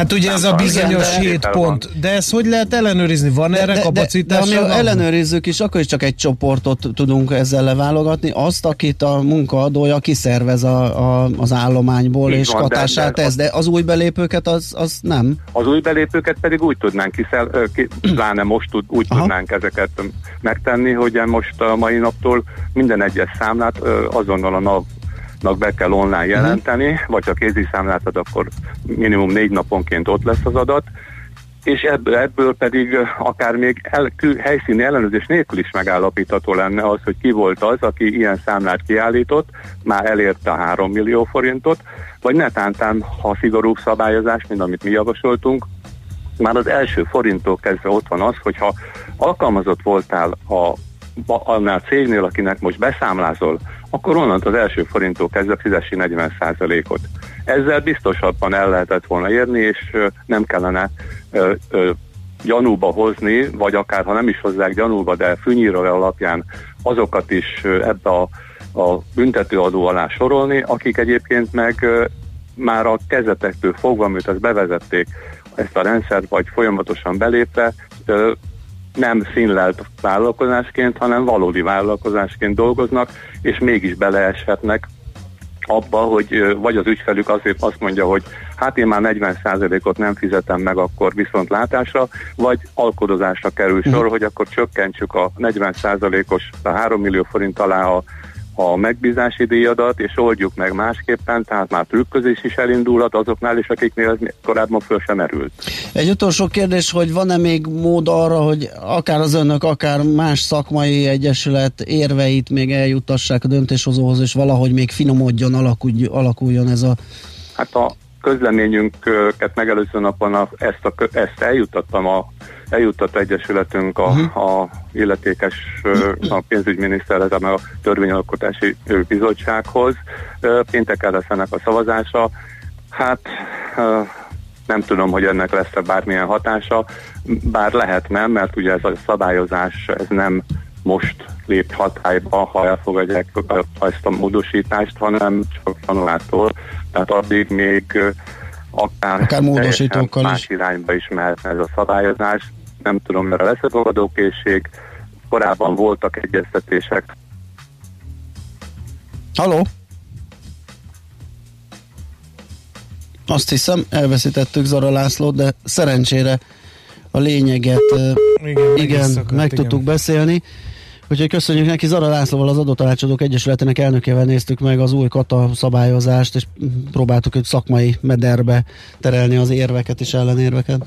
Hát ugye ez a bizonyos Igen, de- 7 pont, de ezt hogy lehet ellenőrizni? Van erre de, de, kapacitás? de ami Van? ellenőrizzük is, akkor is csak egy csoportot tudunk ezzel leválogatni, azt, akit a munkaadója kiszervez a, a, az állományból, Így és van, de- katását de- tesz, de az új belépőket az, az nem. Az új belépőket pedig úgy tudnánk kiszel, ki, pláne most tud, úgy Aha. tudnánk ezeket megtenni, hogy most a mai naptól minden egyes számlát azonnal a NAV-nak be kell online jelenteni, uh-huh. vagy ha kézi számlát ad, akkor minimum négy naponként ott lesz az adat, és ebből, ebből pedig akár még el, kül, helyszíni ellenőrzés nélkül is megállapítható lenne az, hogy ki volt az, aki ilyen számlát kiállított, már elérte a 3 millió forintot, vagy netántán, ha szigorúbb szabályozás, mint amit mi javasoltunk, már az első forinttól kezdve ott van az, hogyha alkalmazott voltál a, annál cégnél, akinek most beszámlázol, akkor onnantól az első forinttól kezdve fizessi 40%-ot. Ezzel biztosabban el lehetett volna érni, és nem kellene ö, ö, gyanúba hozni, vagy akár ha nem is hozzák gyanúba, de fűnyírója alapján azokat is ebbe a, a büntetőadó alá sorolni, akik egyébként meg már a kezetektől fogva, amit ezt bevezették, ezt a rendszert, vagy folyamatosan belépve, nem színlelt vállalkozásként, hanem valódi vállalkozásként dolgoznak, és mégis beleeshetnek abba, hogy vagy az ügyfelük azért azt mondja, hogy hát én már 40%-ot nem fizetem meg akkor viszont látásra, vagy alkodozásra kerül sor, hogy akkor csökkentsük a 40%-os, a 3 millió forint alá a a megbízási díjadat, és oldjuk meg másképpen, tehát már trükközés is elindulhat azoknál is, akiknél ez korábban föl sem merült. Egy utolsó kérdés, hogy van-e még mód arra, hogy akár az önök, akár más szakmai egyesület érveit még eljutassák a döntéshozóhoz, és valahogy még finomodjon, alakulj, alakuljon ez a... Hát a, közleményünket megelőző napon a, ezt, a, ezt eljuttattam a eljutott egyesületünk a, uh-huh. a illetékes a pénzügyminiszterhez, meg a törvényalkotási bizottsághoz. Pénteken lesz ennek a szavazása. Hát nem tudom, hogy ennek lesz-e bármilyen hatása, bár lehetne, mert ugye ez a szabályozás ez nem most lép hatályba, ha elfogadják ezt a módosítást, hanem csak januártól. Tehát addig még akár, Akár módosítókkal más is. irányba is mehetne ez a szabályozás. Nem tudom, mert lesz a fogadókészség. Korábban voltak egyeztetések. Haló? Azt hiszem, elveszítettük Zara Lászlót, de szerencsére a lényeget Igen, meg igen meg tudtuk beszélni. Úgyhogy köszönjük neki, Zara Lászlóval az Adótanácsadók Egyesületének elnökével néztük meg az új kata szabályozást, és próbáltuk őt szakmai mederbe terelni az érveket és ellenérveket.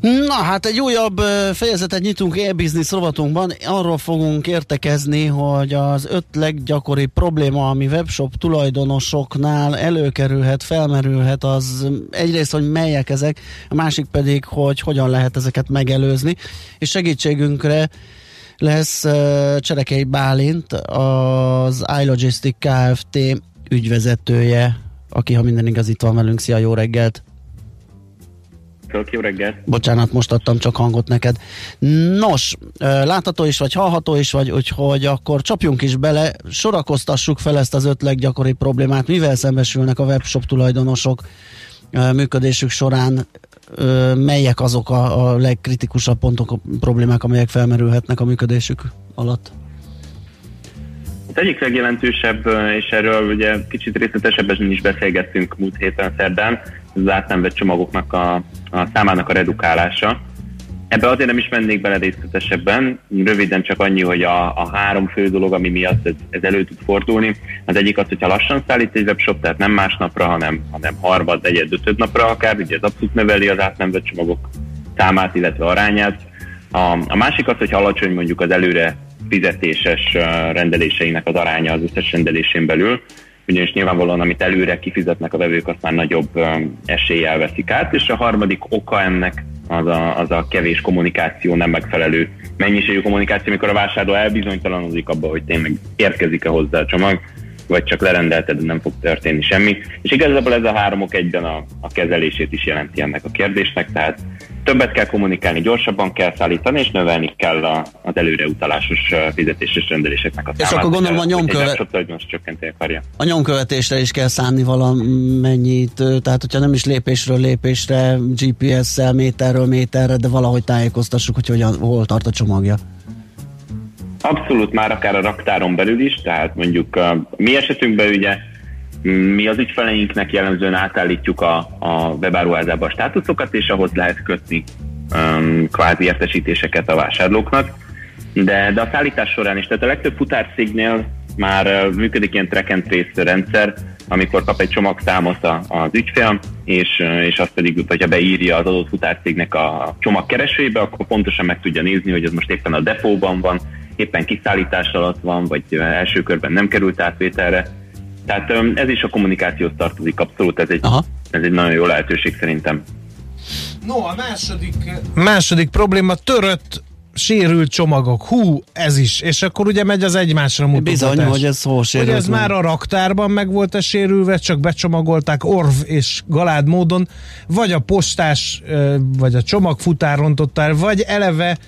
Na hát egy újabb fejezetet nyitunk e-business rovatunkban. Arról fogunk értekezni, hogy az öt leggyakoribb probléma, ami webshop tulajdonosoknál előkerülhet, felmerülhet, az egyrészt, hogy melyek ezek, a másik pedig, hogy hogyan lehet ezeket megelőzni. És segítségünkre lesz Cserekei Bálint, az iLogistic Kft. ügyvezetője, aki, ha minden igaz, itt van velünk. Szia, jó reggelt! Jó reggelt! Bocsánat, most adtam csak hangot neked. Nos, látható is vagy, hallható is vagy, úgyhogy akkor csapjunk is bele, sorakoztassuk fel ezt az öt leggyakoribb problémát, mivel szembesülnek a webshop tulajdonosok működésük során, melyek azok a, a legkritikusabb pontok, problémák, amelyek felmerülhetnek a működésük alatt? Az egyik legjelentősebb, és erről ugye kicsit részletesebben is beszélgettünk múlt héten szerdán, az átnemvett csomagoknak a, a számának a redukálása. Ebbe azért nem is mennék bele részletesebben, röviden csak annyi, hogy a, a három fő dolog, ami miatt ez, ez elő tud fordulni. Az egyik az, hogyha lassan szállít egy webshop, tehát nem másnapra, hanem, hanem harmad, negyed, ötöd napra akár, ugye ez abszolút növeli az átnemvett csomagok számát, illetve arányát. A, a másik az, hogyha alacsony mondjuk az előre fizetéses rendeléseinek az aránya az összes rendelésén belül, ugyanis nyilvánvalóan, amit előre kifizetnek a vevők, azt már nagyobb eséllyel veszik át, és a harmadik oka ennek az a, az a kevés kommunikáció, nem megfelelő mennyiségű kommunikáció, amikor a vásárló elbizonytalanodik abba, hogy tényleg érkezik-e hozzá a csomag, vagy csak lerendelted, de nem fog történni semmi. És igazából ez a három ok egyben a, a kezelését is jelenti ennek a kérdésnek, tehát többet kell kommunikálni, gyorsabban kell szállítani, és növelni kell a, az előreutalásos fizetéses rendeléseknek a számát. És akkor gondolom a nyomkövet... A nyomkövetésre is kell szánni valamennyit, tehát hogyha nem is lépésről lépésre, GPS-szel, méterről méterre, de valahogy tájékoztassuk, hogy hogyan, hol tart a csomagja. Abszolút már akár a raktáron belül is, tehát mondjuk a mi esetünkben ugye mi az ügyfeleinknek jellemzően átállítjuk a, a webáruházába a státuszokat, és ahhoz lehet kötni um, kvázi értesítéseket a vásárlóknak. De, de a szállítás során is, tehát a legtöbb futárcégnél már uh, működik ilyen track and trace rendszer, amikor kap egy csomagszámot a- az ügyfél, és, uh, és azt pedig, hogyha beírja az adott futárcégnek a csomagkeresőjébe, akkor pontosan meg tudja nézni, hogy ez most éppen a depóban van, éppen kiszállítás alatt van, vagy uh, első körben nem került átvételre. Tehát ez is a kommunikációhoz tartozik abszolút, ez egy, ez egy nagyon jó lehetőség szerintem. No, a második... Második probléma, törött, sérült csomagok. Hú, ez is. És akkor ugye megy az egymásra mutogatás. Bizony, hogy ez hol Hogy sérült ez már a raktárban meg volt a sérülve, csak becsomagolták orv és galád módon, vagy a postás, vagy a csomagfutár rontotta el, vagy eleve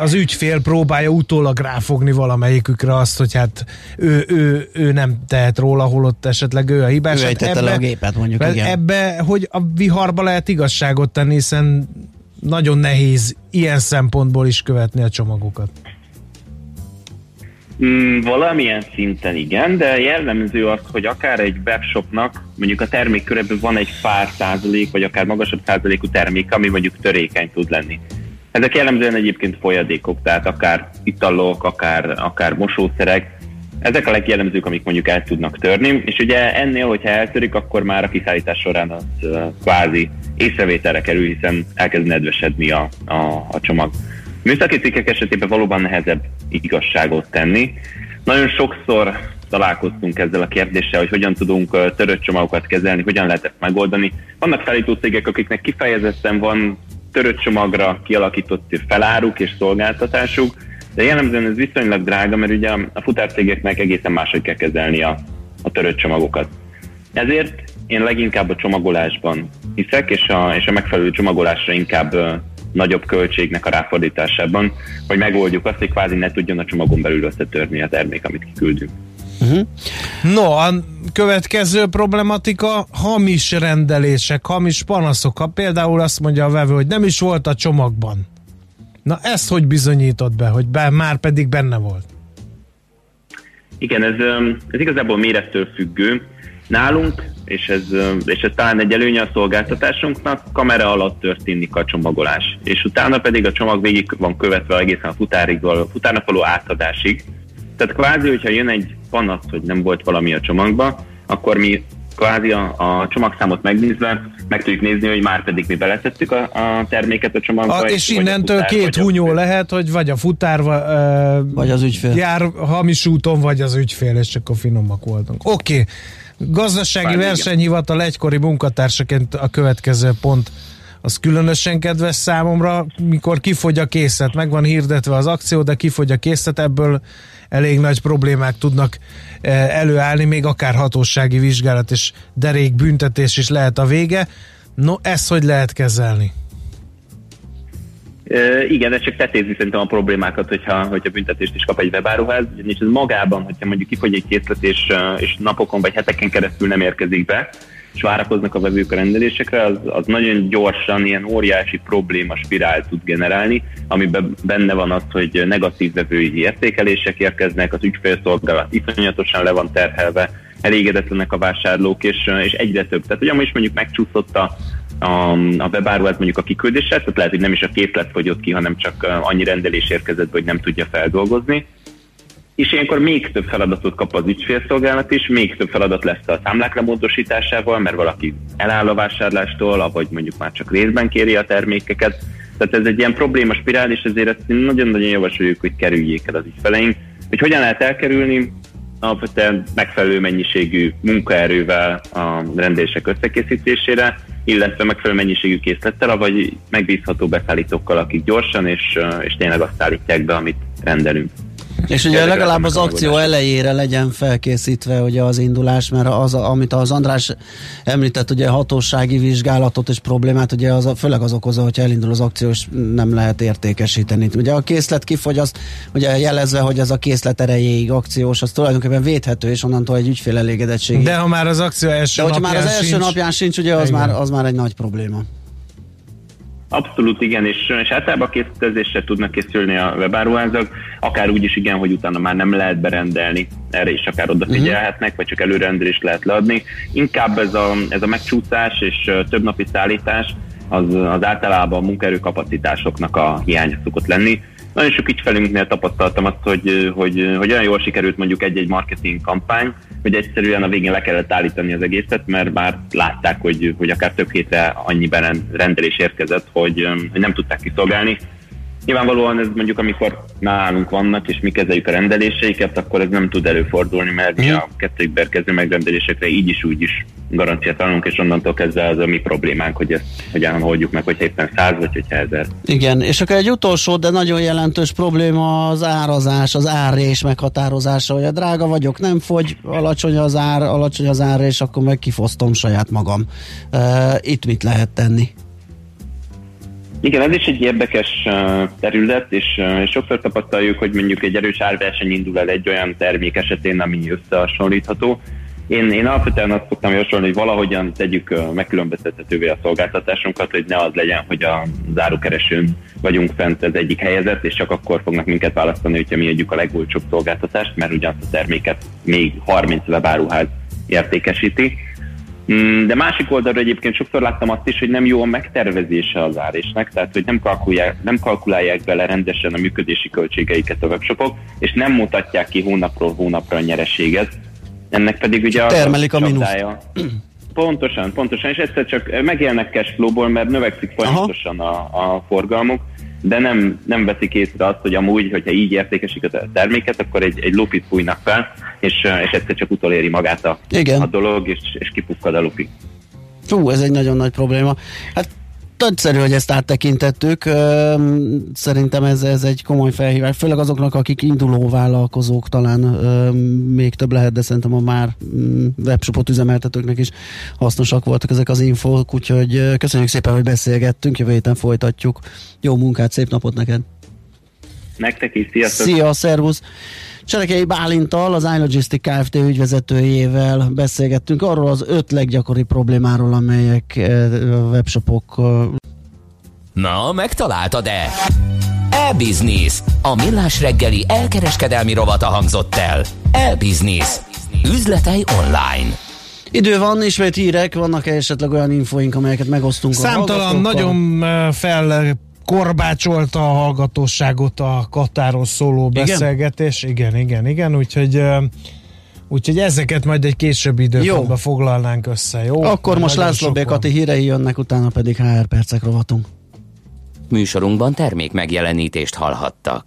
az ügyfél próbálja utólag ráfogni valamelyikükre azt, hogy hát ő, ő, ő nem tehet róla, holott esetleg ő a hibás. Ő Hát ejtette le a gépet, mondjuk, ebbe, igen. ebbe, hogy a viharba lehet igazságot tenni, hiszen nagyon nehéz ilyen szempontból is követni a csomagokat. Mm, valamilyen szinten igen, de jellemző az, hogy akár egy webshopnak mondjuk a termékkörében van egy pár százalék, vagy akár magasabb százalékú termék, ami mondjuk törékeny tud lenni. Ezek jellemzően egyébként folyadékok, tehát akár italok, akár, akár mosószerek, ezek a legjellemzők, amik mondjuk el tudnak törni, és ugye ennél, hogyha eltörik, akkor már a kiszállítás során az kvázi észrevételre kerül, hiszen elkezd nedvesedni a, a, a csomag. Műszaki cikkek esetében valóban nehezebb igazságot tenni. Nagyon sokszor találkoztunk ezzel a kérdéssel, hogy hogyan tudunk törött csomagokat kezelni, hogyan lehet ezt megoldani. Vannak szállító cégek, akiknek kifejezetten van törött csomagra kialakított feláruk és szolgáltatásuk, de jellemzően ez viszonylag drága, mert ugye a futárcégeknek egészen máshogy kell kezelni a, a törött csomagokat. Ezért én leginkább a csomagolásban hiszek, és a, és a megfelelő csomagolásra inkább ö, nagyobb költségnek a ráfordításában, hogy megoldjuk azt, hogy kvázi ne tudjon a csomagon belül összetörni a termék, amit kiküldünk. No, a következő problematika hamis rendelések, hamis panaszok. Ha például azt mondja a vevő, hogy nem is volt a csomagban. Na ezt hogy bizonyított be, hogy be, már pedig benne volt? Igen, ez, ez igazából mérettől függő. Nálunk, és ez, és ez talán egy előnye a szolgáltatásunknak, kamera alatt történik a csomagolás. És utána pedig a csomag végig van követve egészen a futárig, futárnak való átadásig. Tehát kvázi, hogyha jön egy panasz, hogy nem volt valami a csomagba, akkor mi kvázi a, a csomagszámot megnézve meg tudjuk nézni, hogy már pedig mi beletettük a, a terméket a csomagba. A, és innentől futár, két hunyó a... lehet, hogy vagy a futár, uh, vagy az ügyfél. Jár hamis úton, vagy az ügyfél, és csak a finomak voltunk. Oké. Okay. Gazdasági Bár versenyhivatal egykori munkatársaként a következő pont az különösen kedves számomra, mikor kifogy a készlet, meg van hirdetve az akció, de kifogy a készlet, ebből elég nagy problémák tudnak eh, előállni, még akár hatósági vizsgálat és derék büntetés is lehet a vége. No, ezt hogy lehet kezelni? Uh, igen, ez csak tetézi szerintem a problémákat, hogyha, hogyha büntetést is kap egy webáruház, ugyanis ez magában, hogyha mondjuk kifogy egy készlet, és, és napokon vagy heteken keresztül nem érkezik be, és várakoznak a vevők a rendelésekre, az, az nagyon gyorsan ilyen óriási probléma spirál tud generálni, amiben benne van az, hogy negatív vevői értékelések érkeznek, az ügyfélszolgálat iszonyatosan le van terhelve, elégedetlenek a vásárlók, és, és egyre több. Tehát, hogy is mondjuk megcsúszott a, a, a webáruház mondjuk a kiküldéssel, tehát lehet, hogy nem is a képlet fogyott ki, hanem csak annyi rendelés érkezett, hogy nem tudja feldolgozni és ilyenkor még több feladatot kap az ügyfélszolgálat is, még több feladat lesz a számlák lemódosításával, mert valaki eláll a vásárlástól, vagy mondjuk már csak részben kéri a termékeket. Tehát ez egy ilyen probléma spirál, és ezért ezt nagyon-nagyon javasoljuk, hogy kerüljék el az ügyfeleink. Hogy hogyan lehet elkerülni? Alapvetően megfelelő mennyiségű munkaerővel a rendelések összekészítésére, illetve megfelelő mennyiségű készlettel, vagy megbízható beszállítókkal, akik gyorsan és, és tényleg azt állítják be, amit rendelünk. És ugye legalább az akció elejére legyen felkészítve ugye az indulás, mert az, amit az András említett, ugye hatósági vizsgálatot és problémát, ugye az, főleg az okozza, hogyha elindul az akció, és nem lehet értékesíteni. Ugye a készlet kifogy, az ugye jelezve, hogy ez a készlet erejéig akciós, az tulajdonképpen védhető, és onnantól egy ügyfél elégedettség. De ha már az akció első De napján már az első sincs, napján sincs, ugye az már, az már egy nagy probléma. Abszolút igen, és, és általában készítezésre tudnak készülni a webáruházak, akár úgy is igen, hogy utána már nem lehet berendelni, erre is akár odafigyelhetnek, uh-huh. vagy csak előrendelést lehet leadni. Inkább ez a, ez a megcsúszás és több napi szállítás az, az általában a munkaerőkapacitásoknak a hiánya szokott lenni. Nagyon sok ügyfelünknél tapasztaltam azt, hogy, hogy, hogy olyan jól sikerült mondjuk egy-egy marketing kampány, hogy egyszerűen a végén le kellett állítani az egészet, mert már látták, hogy, hogy akár több hétre annyiben rendelés érkezett, hogy, hogy nem tudták kiszolgálni. Nyilvánvalóan ez mondjuk, amikor nálunk vannak, és mi kezeljük a rendeléseiket, akkor ez nem tud előfordulni, mert mi a kettőjükbe érkező megrendelésekre így is úgy is garanciát adunk, és onnantól kezdve az a mi problémánk, hogy ezt hogyan holdjuk meg, hogy éppen száz vagy hogyha ezer. Igen, és akkor egy utolsó, de nagyon jelentős probléma az árazás, az árrés meghatározása, hogy a drága vagyok, nem fogy, alacsony az ár, alacsony az ár, és akkor meg kifosztom saját magam. Uh, itt mit lehet tenni? Igen, ez is egy érdekes terület, és, sokszor tapasztaljuk, hogy mondjuk egy erős árverseny indul el egy olyan termék esetén, ami összehasonlítható. Én, én alapvetően azt szoktam javasolni, hogy valahogyan tegyük megkülönböztethetővé a szolgáltatásunkat, hogy ne az legyen, hogy a zárókeresőn vagyunk fent az egyik helyezet, és csak akkor fognak minket választani, hogyha mi adjuk a legolcsóbb szolgáltatást, mert ugyanazt a terméket még 30 webáruház értékesíti de másik oldalról egyébként sokszor láttam azt is, hogy nem jó a megtervezése az árésnek, tehát hogy nem kalkulálják, nem kalkulálják bele rendesen a működési költségeiket a webshopok, és nem mutatják ki hónapról hónapra a nyereséget. Ennek pedig ugye Termelik a, a mínuszt. Pontosan, pontosan, és egyszer csak megélnek cashflow-ból, mert növekszik folyamatosan a, a forgalmuk, de nem, nem veszik észre azt, hogy amúgy, hogyha így értékesik a terméket, akkor egy, egy lupit fújnak fel, és, és egyszer csak utoléri magát a, Igen. a dolog, és, és kipukkad a lupi. Fú, ez egy nagyon nagy probléma. Hát nagyszerű, hogy ezt áttekintettük. Szerintem ez, ez egy komoly felhívás, főleg azoknak, akik induló vállalkozók talán még több lehet, de szerintem a már mm, webshopot üzemeltetőknek is hasznosak voltak ezek az infók, úgyhogy köszönjük szépen, hogy beszélgettünk, jövő héten folytatjuk. Jó munkát, szép napot neked! Nektek is, sziasztok! Szia, szervusz! Cserekei Bálintal, az iLogistic Kft. ügyvezetőjével beszélgettünk arról az öt leggyakori problémáról, amelyek eh, a webshopok... Na, megtaláltad-e? E-Business. A millás reggeli elkereskedelmi rovata hangzott el. E-Business. Üzletei online. Idő van, ismét hírek, vannak -e esetleg olyan infóink, amelyeket megosztunk Számtalan, nagyon eh, fel korbácsolta a hallgatóságot a Katáról szóló Igen? beszélgetés. Igen, igen, igen, úgyhogy Úgyhogy ezeket majd egy későbbi időpontban foglalnánk össze, jó? Akkor most László. Békati hírei jönnek, utána pedig HR percek rovatunk. Műsorunkban termék megjelenítést hallhattak.